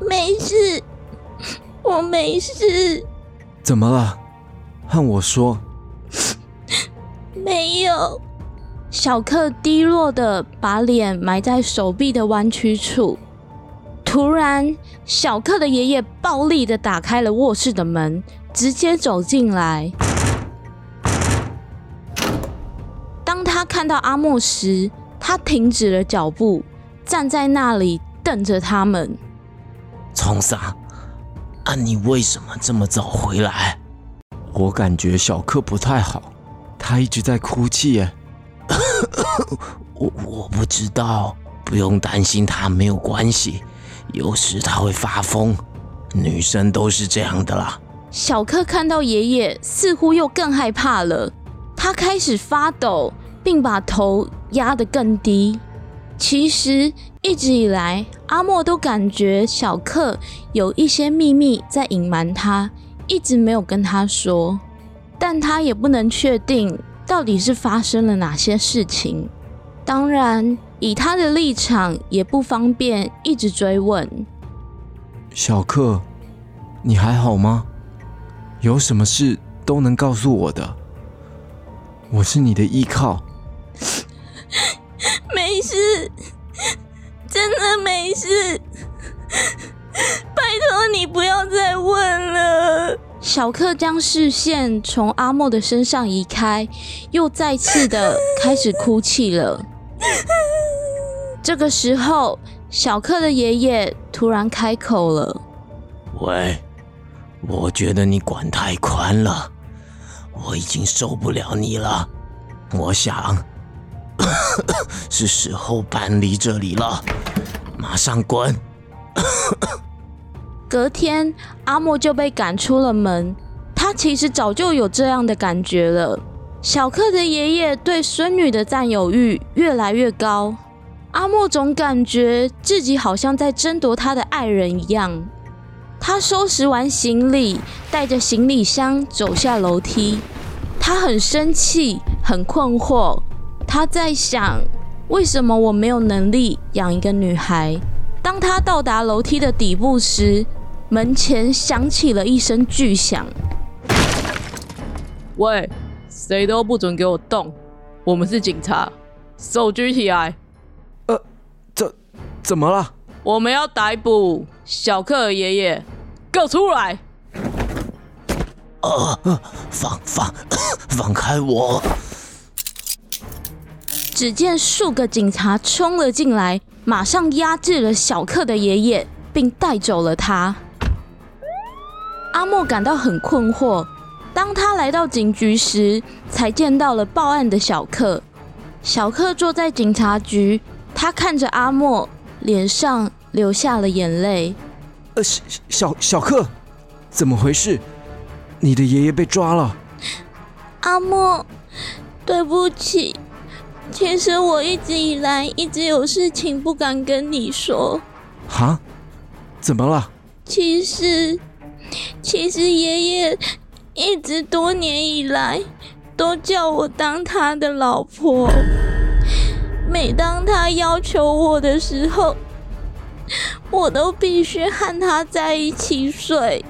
没事，我没事。怎么了？和我说。没有。小克低落的把脸埋在手臂的弯曲处。突然，小克的爷爷暴力的打开了卧室的门，直接走进来。当他看到阿莫时，他停止了脚步，站在那里瞪着他们。冲啥？啊，你为什么这么早回来？我感觉小克不太好，他一直在哭泣耶。我我不知道，不用担心他，没有关系。有时他会发疯，女生都是这样的啦。小克看到爷爷，似乎又更害怕了。他开始发抖，并把头压得更低。其实一直以来，阿莫都感觉小克有一些秘密在隐瞒他，一直没有跟他说。但他也不能确定到底是发生了哪些事情。当然，以他的立场，也不方便一直追问。小克，你还好吗？有什么事都能告诉我的，我是你的依靠。没事，真的没事。拜托你不要再问了。小克将视线从阿莫的身上移开，又再次的开始哭泣了。这个时候，小克的爷爷突然开口了：“喂，我觉得你管太宽了，我已经受不了你了。我想。”是时候搬离这里了，马上滚！隔天，阿莫就被赶出了门。他其实早就有这样的感觉了。小克的爷爷对孙女的占有欲越来越高，阿莫总感觉自己好像在争夺他的爱人一样。他收拾完行李，带着行李箱走下楼梯。他很生气，很困惑。他在想，为什么我没有能力养一个女孩？当他到达楼梯的底部时，门前响起了一声巨响。喂，谁都不准给我动！我们是警察，手举起来。呃，怎怎么了？我们要逮捕小克尔爷爷，给我出来！呃，放放 放开我！只见数个警察冲了进来，马上压制了小克的爷爷，并带走了他。阿莫感到很困惑。当他来到警局时，才见到了报案的小克。小克坐在警察局，他看着阿莫，脸上流下了眼泪。呃，小小小克，怎么回事？你的爷爷被抓了。阿莫，对不起。其实我一直以来一直有事情不敢跟你说。哈？怎么了？其实，其实爷爷一直多年以来都叫我当他的老婆。每当他要求我的时候，我都必须和他在一起睡。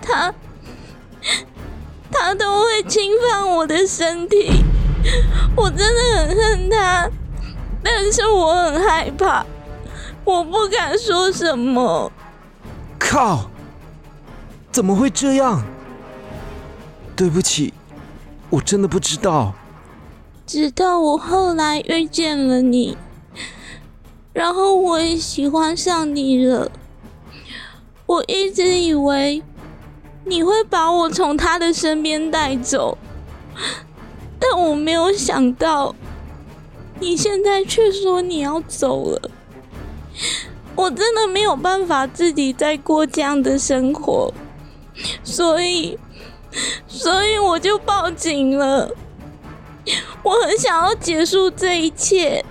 他，他都会侵犯我的身体。我真的很恨他，但是我很害怕，我不敢说什么。靠！怎么会这样？对不起，我真的不知道。直到我后来遇见了你，然后我也喜欢上你了。我一直以为你会把我从他的身边带走。但我没有想到，你现在却说你要走了，我真的没有办法自己再过这样的生活，所以，所以我就报警了。我很想要结束这一切。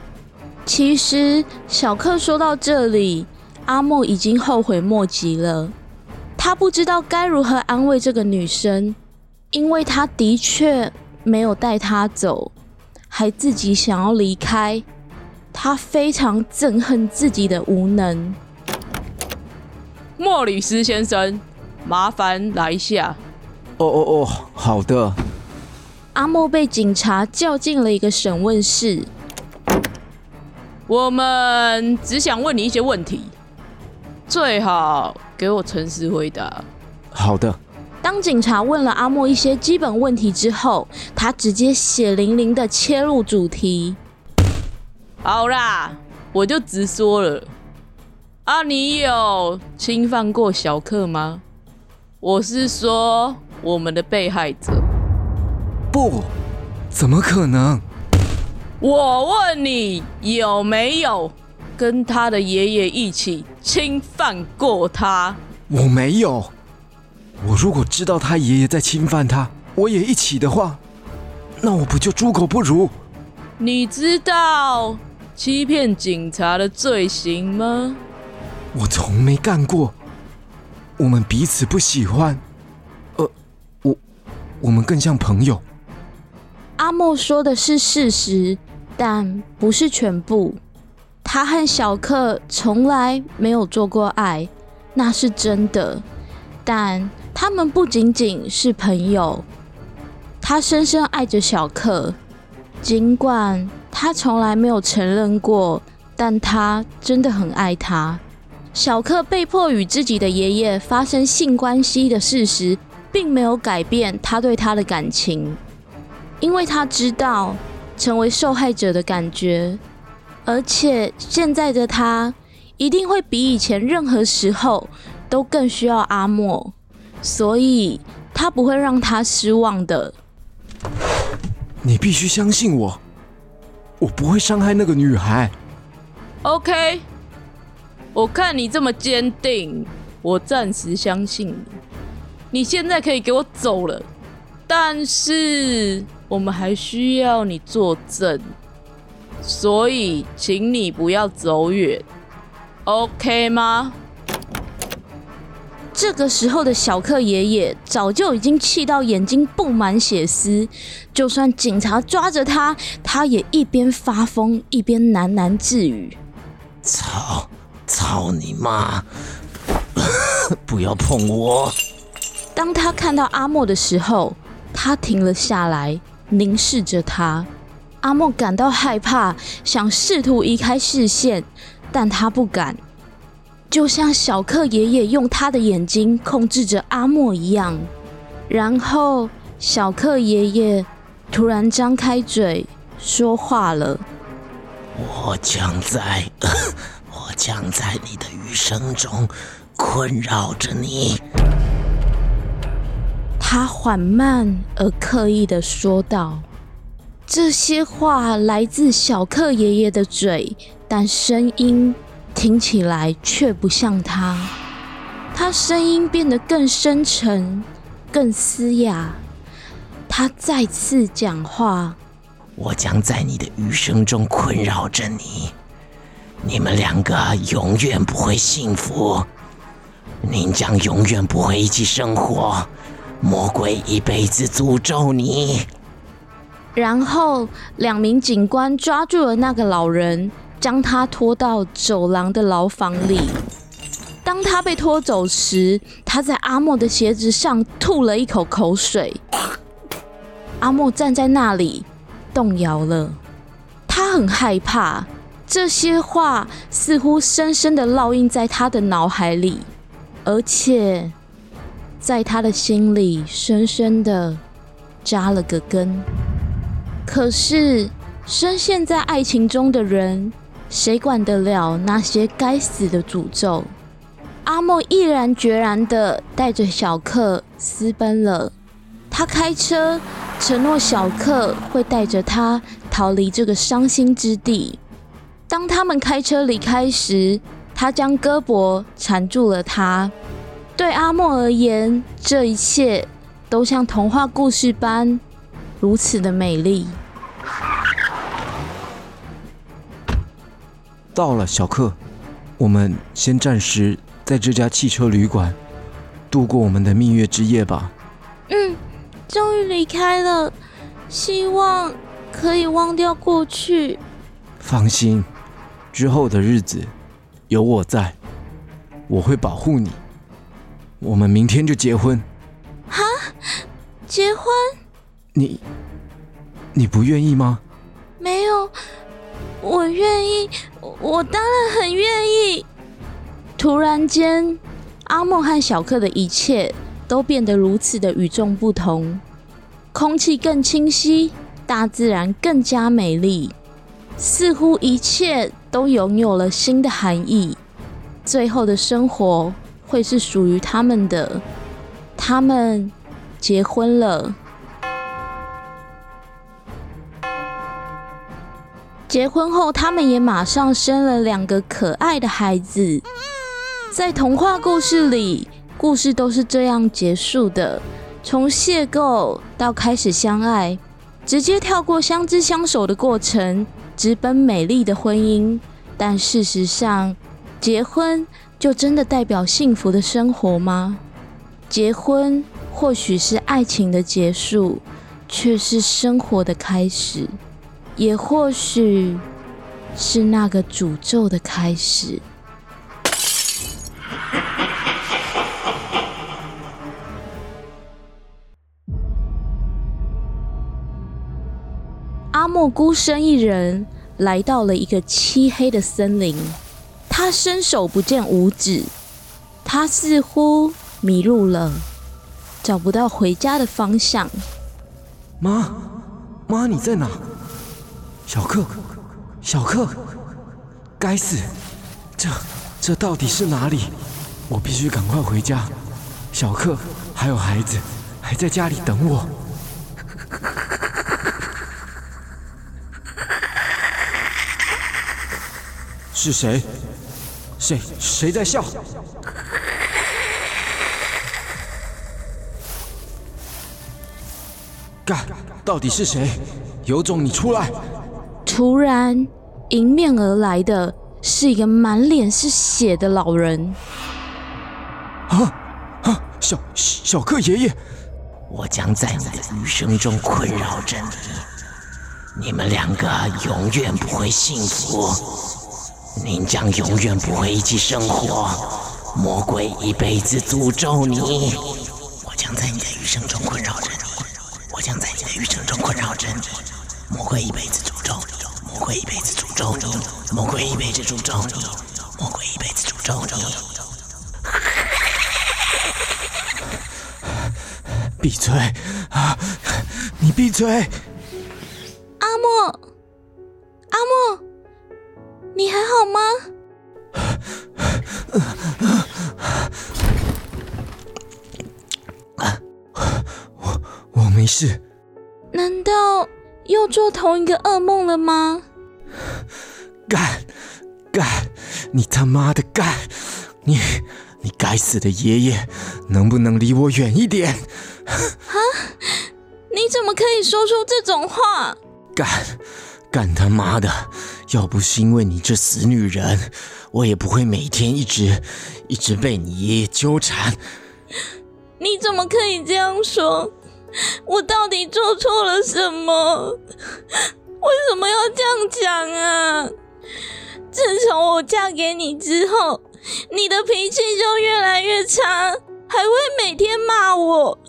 其实，小克说到这里，阿莫已经后悔莫及了。他不知道该如何安慰这个女生，因为他的确。没有带他走，还自己想要离开，他非常憎恨自己的无能。莫里斯先生，麻烦来一下。哦哦哦，好的。阿莫被警察叫进了一个审问室。我们只想问你一些问题，最好给我诚实回答。好的。当警察问了阿莫一些基本问题之后，他直接血淋淋的切入主题。好啦，我就直说了。啊，你有侵犯过小克吗？我是说我们的被害者。不，怎么可能？我问你有没有跟他的爷爷一起侵犯过他？我没有。我如果知道他爷爷在侵犯他，我也一起的话，那我不就猪狗不如？你知道欺骗警察的罪行吗？我从没干过。我们彼此不喜欢，呃，我我们更像朋友。阿莫说的是事实。但不是全部。他和小克从来没有做过爱，那是真的。但他们不仅仅是朋友。他深深爱着小克，尽管他从来没有承认过，但他真的很爱他。小克被迫与自己的爷爷发生性关系的事实，并没有改变他对他的感情，因为他知道。成为受害者的感觉，而且现在的他一定会比以前任何时候都更需要阿莫，所以他不会让他失望的。你必须相信我，我不会伤害那个女孩。OK，我看你这么坚定，我暂时相信你。你现在可以给我走了，但是。我们还需要你作证，所以请你不要走远，OK 吗？这个时候的小克爷爷早就已经气到眼睛布满血丝，就算警察抓着他，他也一边发疯一边喃喃自语：“操，操你妈！不要碰我！”当他看到阿莫的时候，他停了下来。凝视着他，阿莫感到害怕，想试图移开视线，但他不敢，就像小克爷爷用他的眼睛控制着阿莫一样。然后，小克爷爷突然张开嘴说话了：“我将在，我将在你的余生中困扰着你。”他缓慢而刻意的说道：“这些话来自小克爷爷的嘴，但声音听起来却不像他。他声音变得更深沉、更嘶哑。他再次讲话：‘我将在你的余生中困扰着你，你们两个永远不会幸福，您将永远不会一起生活。’”魔鬼一辈子诅咒你。然后，两名警官抓住了那个老人，将他拖到走廊的牢房里。当他被拖走时，他在阿莫的鞋子上吐了一口口水。阿莫站在那里，动摇了。他很害怕，这些话似乎深深的烙印在他的脑海里，而且。在他的心里深深的扎了个根。可是，深陷在爱情中的人，谁管得了那些该死的诅咒？阿莫毅然决然的带着小克私奔了。他开车，承诺小克会带着他逃离这个伤心之地。当他们开车离开时，他将胳膊缠住了他。对阿莫而言，这一切都像童话故事般如此的美丽。到了，小克，我们先暂时在这家汽车旅馆度过我们的蜜月之夜吧。嗯，终于离开了，希望可以忘掉过去。放心，之后的日子有我在，我会保护你。我们明天就结婚。哈？结婚？你，你不愿意吗？没有，我愿意，我当然很愿意。突然间，阿梦和小克的一切都变得如此的与众不同，空气更清晰，大自然更加美丽，似乎一切都拥有了新的含义。最后的生活会是属于他们的。他们结婚了。结婚后，他们也马上生了两个可爱的孩子。在童话故事里，故事都是这样结束的：从邂逅到开始相爱，直接跳过相知相守的过程，直奔美丽的婚姻。但事实上，结婚就真的代表幸福的生活吗？结婚或许是爱情的结束，却是生活的开始，也或许是那个诅咒的开始。阿莫孤身一人来到了一个漆黑的森林，他伸手不见五指，他似乎。迷路了，找不到回家的方向。妈，妈，你在哪？小克，小克，该死，这这到底是哪里？我必须赶快回家。小克还有孩子还在家里等我。是谁？谁谁在笑？干，到底是谁？有种你出来！突然，迎面而来的是一个满脸是血的老人。啊啊！小小克爷爷，我将在你的余生中困扰着你，你们两个永远不会幸福，您将永远不会一起生活，魔鬼一辈子诅咒你。我将在你的余生中困扰着你。我将在你的余生中困扰着你，魔鬼一辈子诅咒你，魔鬼一辈子诅咒你，魔鬼一辈子诅咒你，魔鬼一辈子诅咒你。闭嘴！啊，你闭嘴！阿莫，阿莫，你还好吗？我我没事。难道又做同一个噩梦了吗？干，干！你他妈的干！你，你该死的爷爷，能不能离我远一点？啊！你怎么可以说出这种话？干，干他妈的！要不是因为你这死女人，我也不会每天一直，一直被你爷爷纠缠。你怎么可以这样说？我到底做错了什么？为什么要这样讲啊？自从我嫁给你之后，你的脾气就越来越差，还会每天骂我。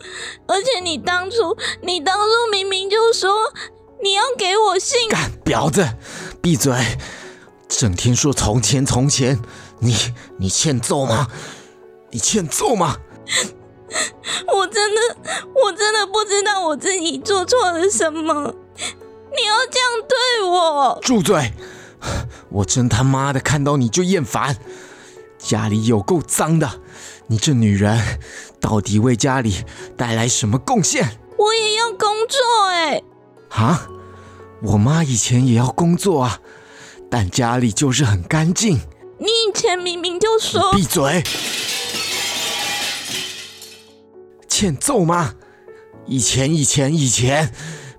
而且你当初，你当初明明就说你要给我信。干婊子，闭嘴！整天说从前从前，你你欠揍吗？你欠揍吗？我真的，我真的不知道我自己做错了什么。你要这样对我？住嘴！我真他妈的看到你就厌烦。家里有够脏的，你这女人到底为家里带来什么贡献？我也要工作哎。啊？我妈以前也要工作啊，但家里就是很干净。你以前明明就说……闭嘴！欠揍吗？以前，以前，以前，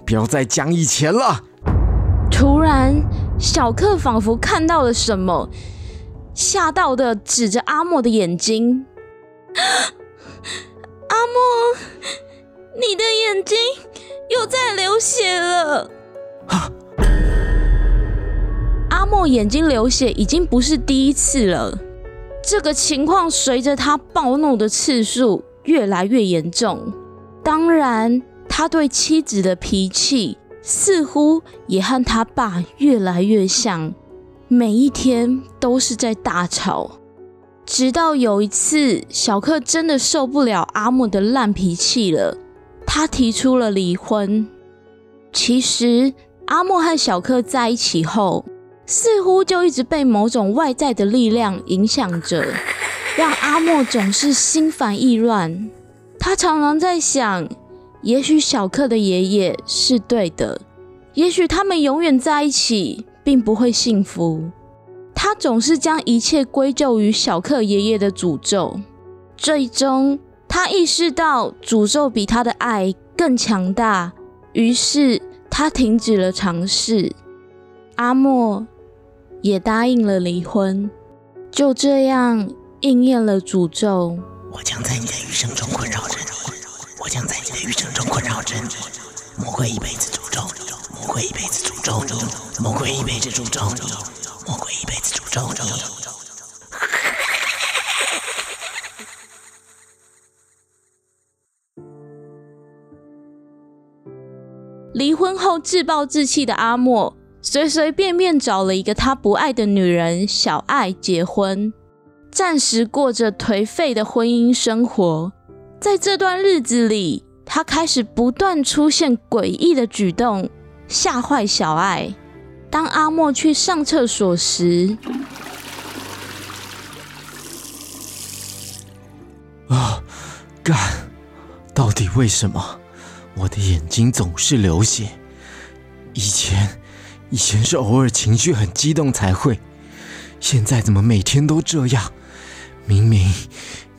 不要再讲以前了。突然，小克仿佛看到了什么，吓到的指着阿莫的眼睛：“ 阿莫，你的眼睛又在流血了。”阿莫眼睛流血已经不是第一次了，这个情况随着他暴怒的次数。越来越严重，当然，他对妻子的脾气似乎也和他爸越来越像，每一天都是在大吵。直到有一次，小克真的受不了阿莫的烂脾气了，他提出了离婚。其实，阿莫和小克在一起后，似乎就一直被某种外在的力量影响着，让阿莫总是心烦意乱。他常常在想，也许小克的爷爷是对的，也许他们永远在一起，并不会幸福。他总是将一切归咎于小克爷爷的诅咒，最终他意识到诅咒比他的爱更强大，于是他停止了尝试。阿莫也答应了离婚，就这样应验了诅咒。我将在你的余生中困扰着你，我将在你的余生中困扰着你。魔鬼一辈子诅咒你，魔鬼一辈子诅咒你，魔鬼一辈子诅咒你。魔鬼一辈子诅咒你。离婚后自暴自弃的阿莫，随随便便找了一个他不爱的女人小爱结婚，暂时过着颓废的婚姻生活。在这段日子里，他开始不断出现诡异的举动，吓坏小爱。当阿莫去上厕所时，啊，干！到底为什么我的眼睛总是流血？以前，以前是偶尔情绪很激动才会，现在怎么每天都这样？明明，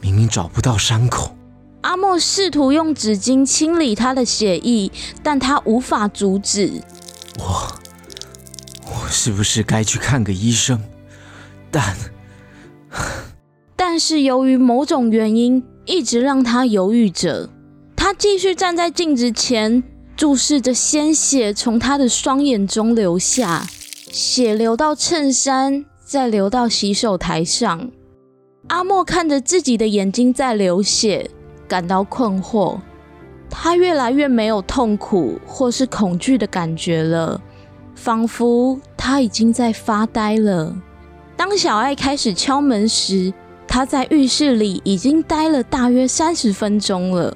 明明找不到伤口。阿莫试图用纸巾清理他的血液，但他无法阻止。我。我是不是该去看个医生？但，但是由于某种原因，一直让他犹豫着。他继续站在镜子前，注视着鲜血从他的双眼中流下，血流到衬衫，再流到洗手台上。阿莫看着自己的眼睛在流血，感到困惑。他越来越没有痛苦或是恐惧的感觉了。仿佛他已经在发呆了。当小爱开始敲门时，他在浴室里已经待了大约三十分钟了。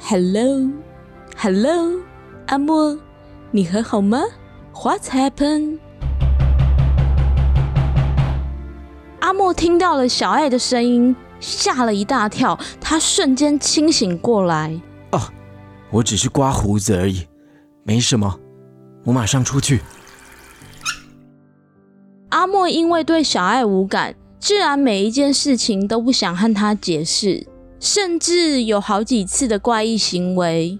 Hello，Hello，阿莫，你还好吗？What's happened？阿莫听到了小爱的声音，吓了一大跳，他瞬间清醒过来。啊，我只是刮胡子而已。没什么，我马上出去。阿莫因为对小爱无感，自然每一件事情都不想和他解释，甚至有好几次的怪异行为。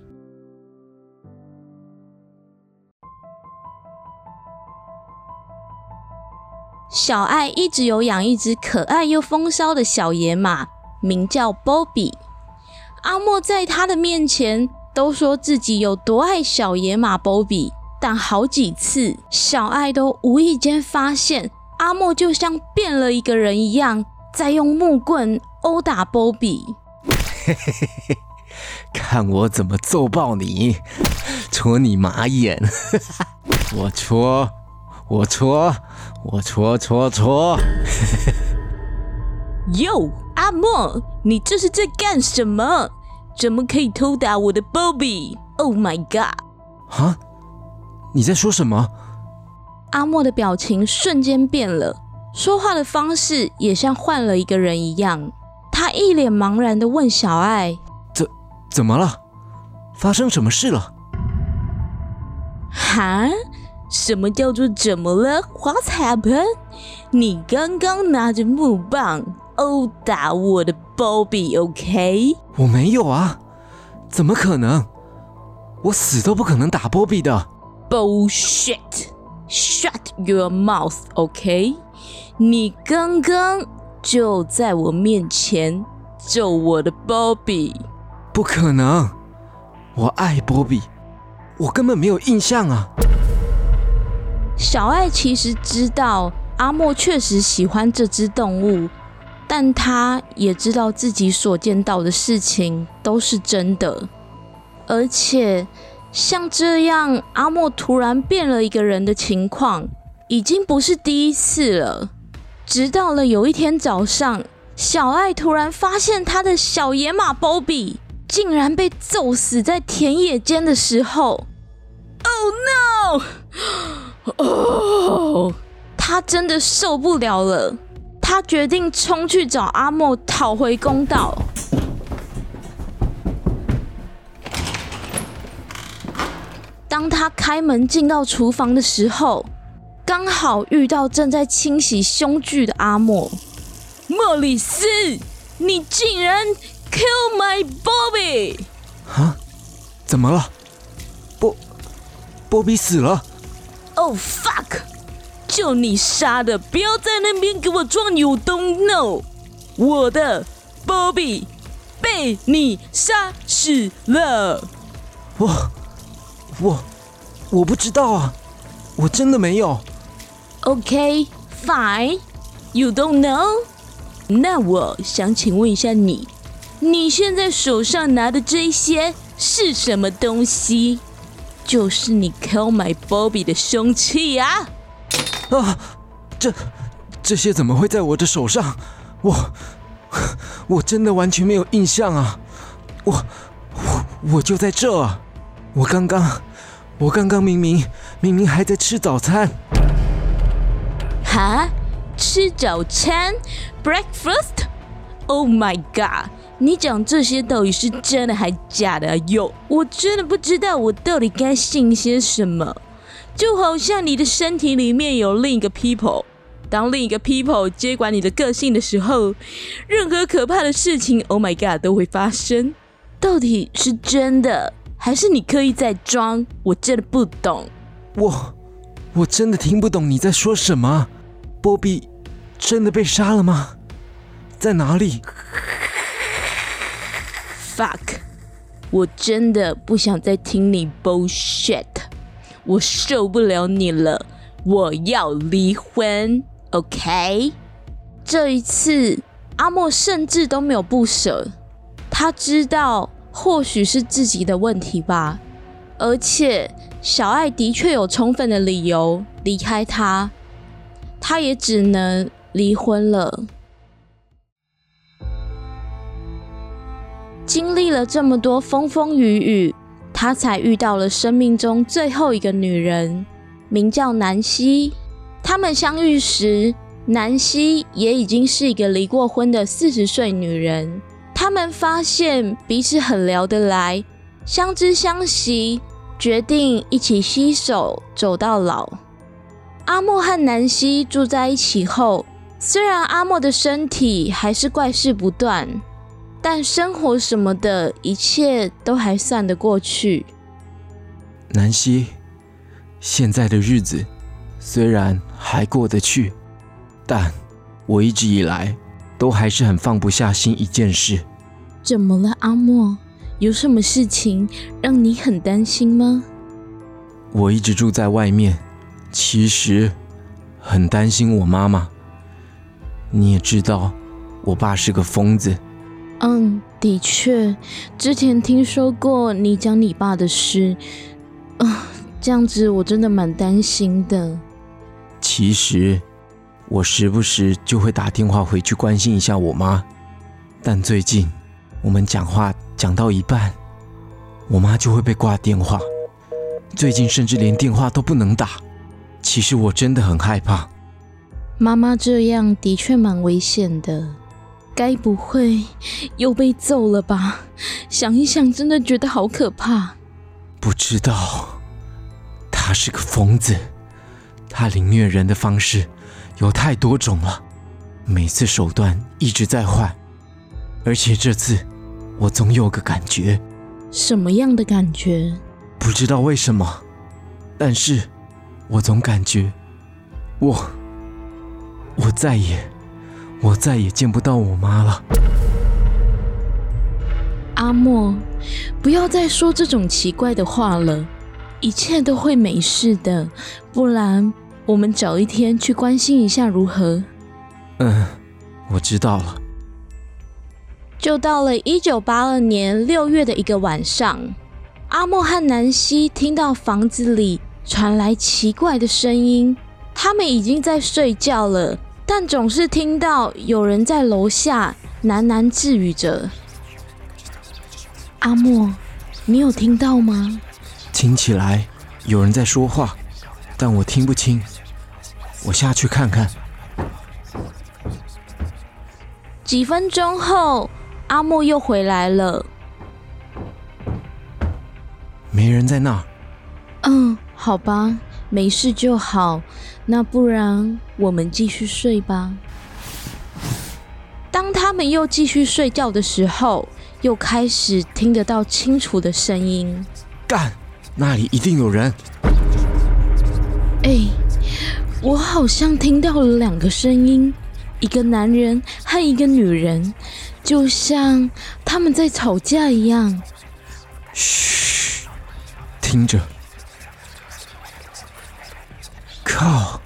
小爱一直有养一只可爱又风骚的小野马，名叫 Bobby。阿莫在他的面前。都说自己有多爱小野马波比，但好几次小爱都无意间发现阿莫就像变了一个人一样，在用木棍殴打波比。嘿嘿嘿嘿，看我怎么揍爆你，戳你马眼！我戳，我戳，我戳戳戳！哟，阿莫，你这是在干什么？怎么可以偷打我的 Bobby？Oh my god！啊，你在说什么？阿莫的表情瞬间变了，说话的方式也像换了一个人一样。他一脸茫然的问小爱：“怎怎么了？发生什么事了？”哈？什么叫做怎么了？What's happened？你刚刚拿着木棒。殴打我的 Bobby，OK？我没有啊，怎么可能？我死都不可能打 Bobby 的。Bullshit！Shut your mouth，OK？你刚刚就在我面前揍我的 Bobby，不可能！我爱 Bobby，我根本没有印象啊。小爱其实知道阿莫确实喜欢这只动物。但他也知道自己所见到的事情都是真的，而且像这样阿莫突然变了一个人的情况，已经不是第一次了。直到了有一天早上，小爱突然发现他的小野马 Bobby 竟然被揍死在田野间的时候，Oh no！哦，他真的受不了了，他决定冲去找阿莫讨回公道。当他开门进到厨房的时候，刚好遇到正在清洗凶具的阿莫。莫里斯，你竟然 kill my Bobby！啊？怎么了？波波比死了？Oh fuck！就你杀的，不要在那边给我装 you don't know！我的 Bobby 被你杀死了。我我我不知道啊，我真的没有。OK，fine，you don't know。那我想请问一下你，你现在手上拿的这些是什么东西？就是你 kill my Bobby 的凶器啊！啊，这这些怎么会在我的手上？我我真的完全没有印象啊！我我我就在这啊！我刚刚我刚刚明明明明还在吃早餐。哈？吃早餐？Breakfast？Oh my god！你讲这些到底是真的还假的？有，我真的不知道我到底该信些什么。就好像你的身体里面有另一个 people，当另一个 people 接管你的个性的时候，任何可怕的事情，Oh my god，都会发生。到底是真的，还是你刻意在装？我真的不懂。我我真的听不懂你在说什么。波比真的被杀了吗？在哪里？Fuck！我真的不想再听你 bullshit，我受不了你了，我要离婚，OK？这一次，阿莫甚至都没有不舍，他知道或许是自己的问题吧，而且小爱的确有充分的理由离开他，他也只能离婚了。经历了这么多风风雨雨，他才遇到了生命中最后一个女人，名叫南希。他们相遇时，南希也已经是一个离过婚的四十岁女人。他们发现彼此很聊得来，相知相惜，决定一起携手走到老。阿莫和南希住在一起后，虽然阿莫的身体还是怪事不断，但生活什么的，一切都还算得过去。南希，现在的日子虽然还过得去，但我一直以来都还是很放不下心一件事。怎么了，阿莫？有什么事情让你很担心吗？我一直住在外面，其实很担心我妈妈。你也知道，我爸是个疯子。嗯，的确，之前听说过你讲你爸的事，啊、这样子我真的蛮担心的。其实，我时不时就会打电话回去关心一下我妈，但最近我们讲话讲到一半，我妈就会被挂电话，最近甚至连电话都不能打。其实我真的很害怕。妈妈这样的确蛮危险的，该不会又被揍了吧？想一想，真的觉得好可怕。不知道，他是个疯子，他凌虐人的方式有太多种了，每次手段一直在换，而且这次我总有个感觉，什么样的感觉？不知道为什么，但是我总感觉我我再也我再也见不到我妈了。阿莫，不要再说这种奇怪的话了，一切都会没事的。不然，我们找一天去关心一下如何？嗯，我知道了。就到了一九八二年六月的一个晚上，阿莫和南希听到房子里传来奇怪的声音，他们已经在睡觉了，但总是听到有人在楼下喃喃自语着。阿莫，你有听到吗？听起来有人在说话，但我听不清。我下去看看。几分钟后，阿莫又回来了。没人在那儿。嗯，好吧，没事就好。那不然我们继续睡吧。当他们又继续睡觉的时候，又开始听得到清楚的声音。干，那里一定有人。哎，我好像听到了两个声音，一个男人和一个女人，就像他们在吵架一样。嘘，听着。靠！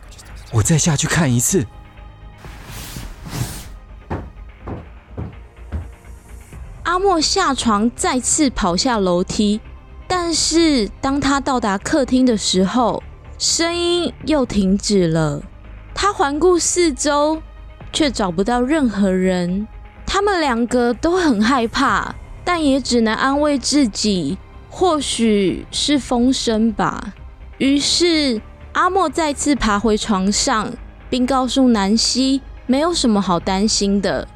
我再下去看一次。阿莫下床，再次跑下楼梯，但是当他到达客厅的时候，声音又停止了。他环顾四周，却找不到任何人。他们两个都很害怕，但也只能安慰自己，或许是风声吧。于是阿莫再次爬回床上，并告诉南希，没有什么好担心的。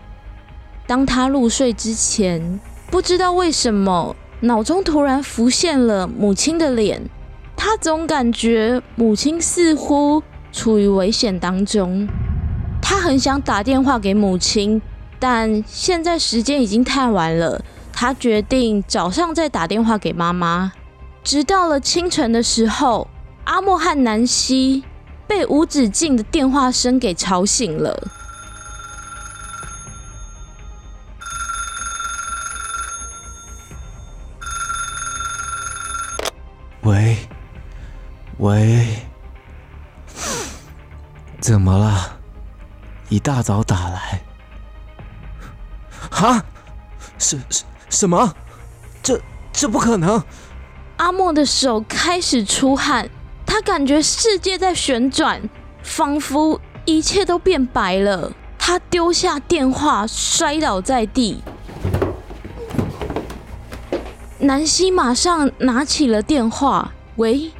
当他入睡之前，不知道为什么脑中突然浮现了母亲的脸。他总感觉母亲似乎处于危险当中。他很想打电话给母亲，但现在时间已经太晚了。他决定早上再打电话给妈妈。直到了清晨的时候，阿莫和南希被无止境的电话声给吵醒了。喂，喂，怎么了？一大早打来？哈？什什什么？这这不可能！阿莫的手开始出汗，他感觉世界在旋转，仿佛一切都变白了。他丢下电话，摔倒在地。南希马上拿起了电话，喂，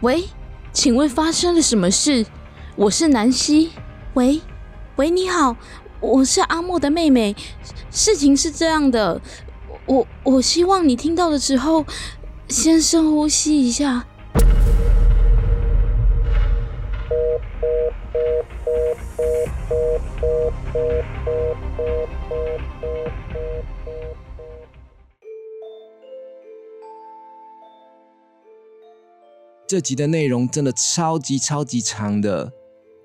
喂，请问发生了什么事？我是南希，喂，喂，你好，我是阿莫的妹妹。事情是这样的，我我希望你听到的时候，先深呼吸一下。这集的内容真的超级超级长的，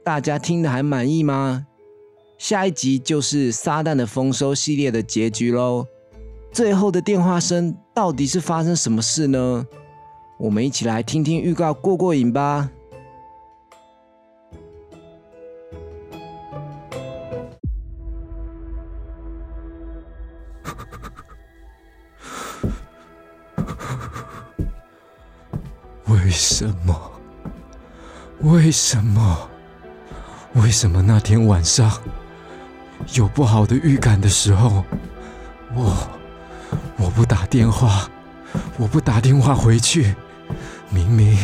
大家听的还满意吗？下一集就是撒旦的丰收系列的结局喽。最后的电话声到底是发生什么事呢？我们一起来听听预告过过瘾吧。什么？为什么？为什么那天晚上有不好的预感的时候，我我不打电话，我不打电话回去，明明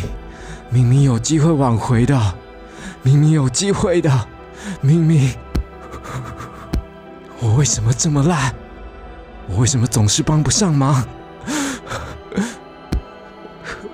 明明有机会挽回的，明明有机会的，明明我为什么这么烂？我为什么总是帮不上忙？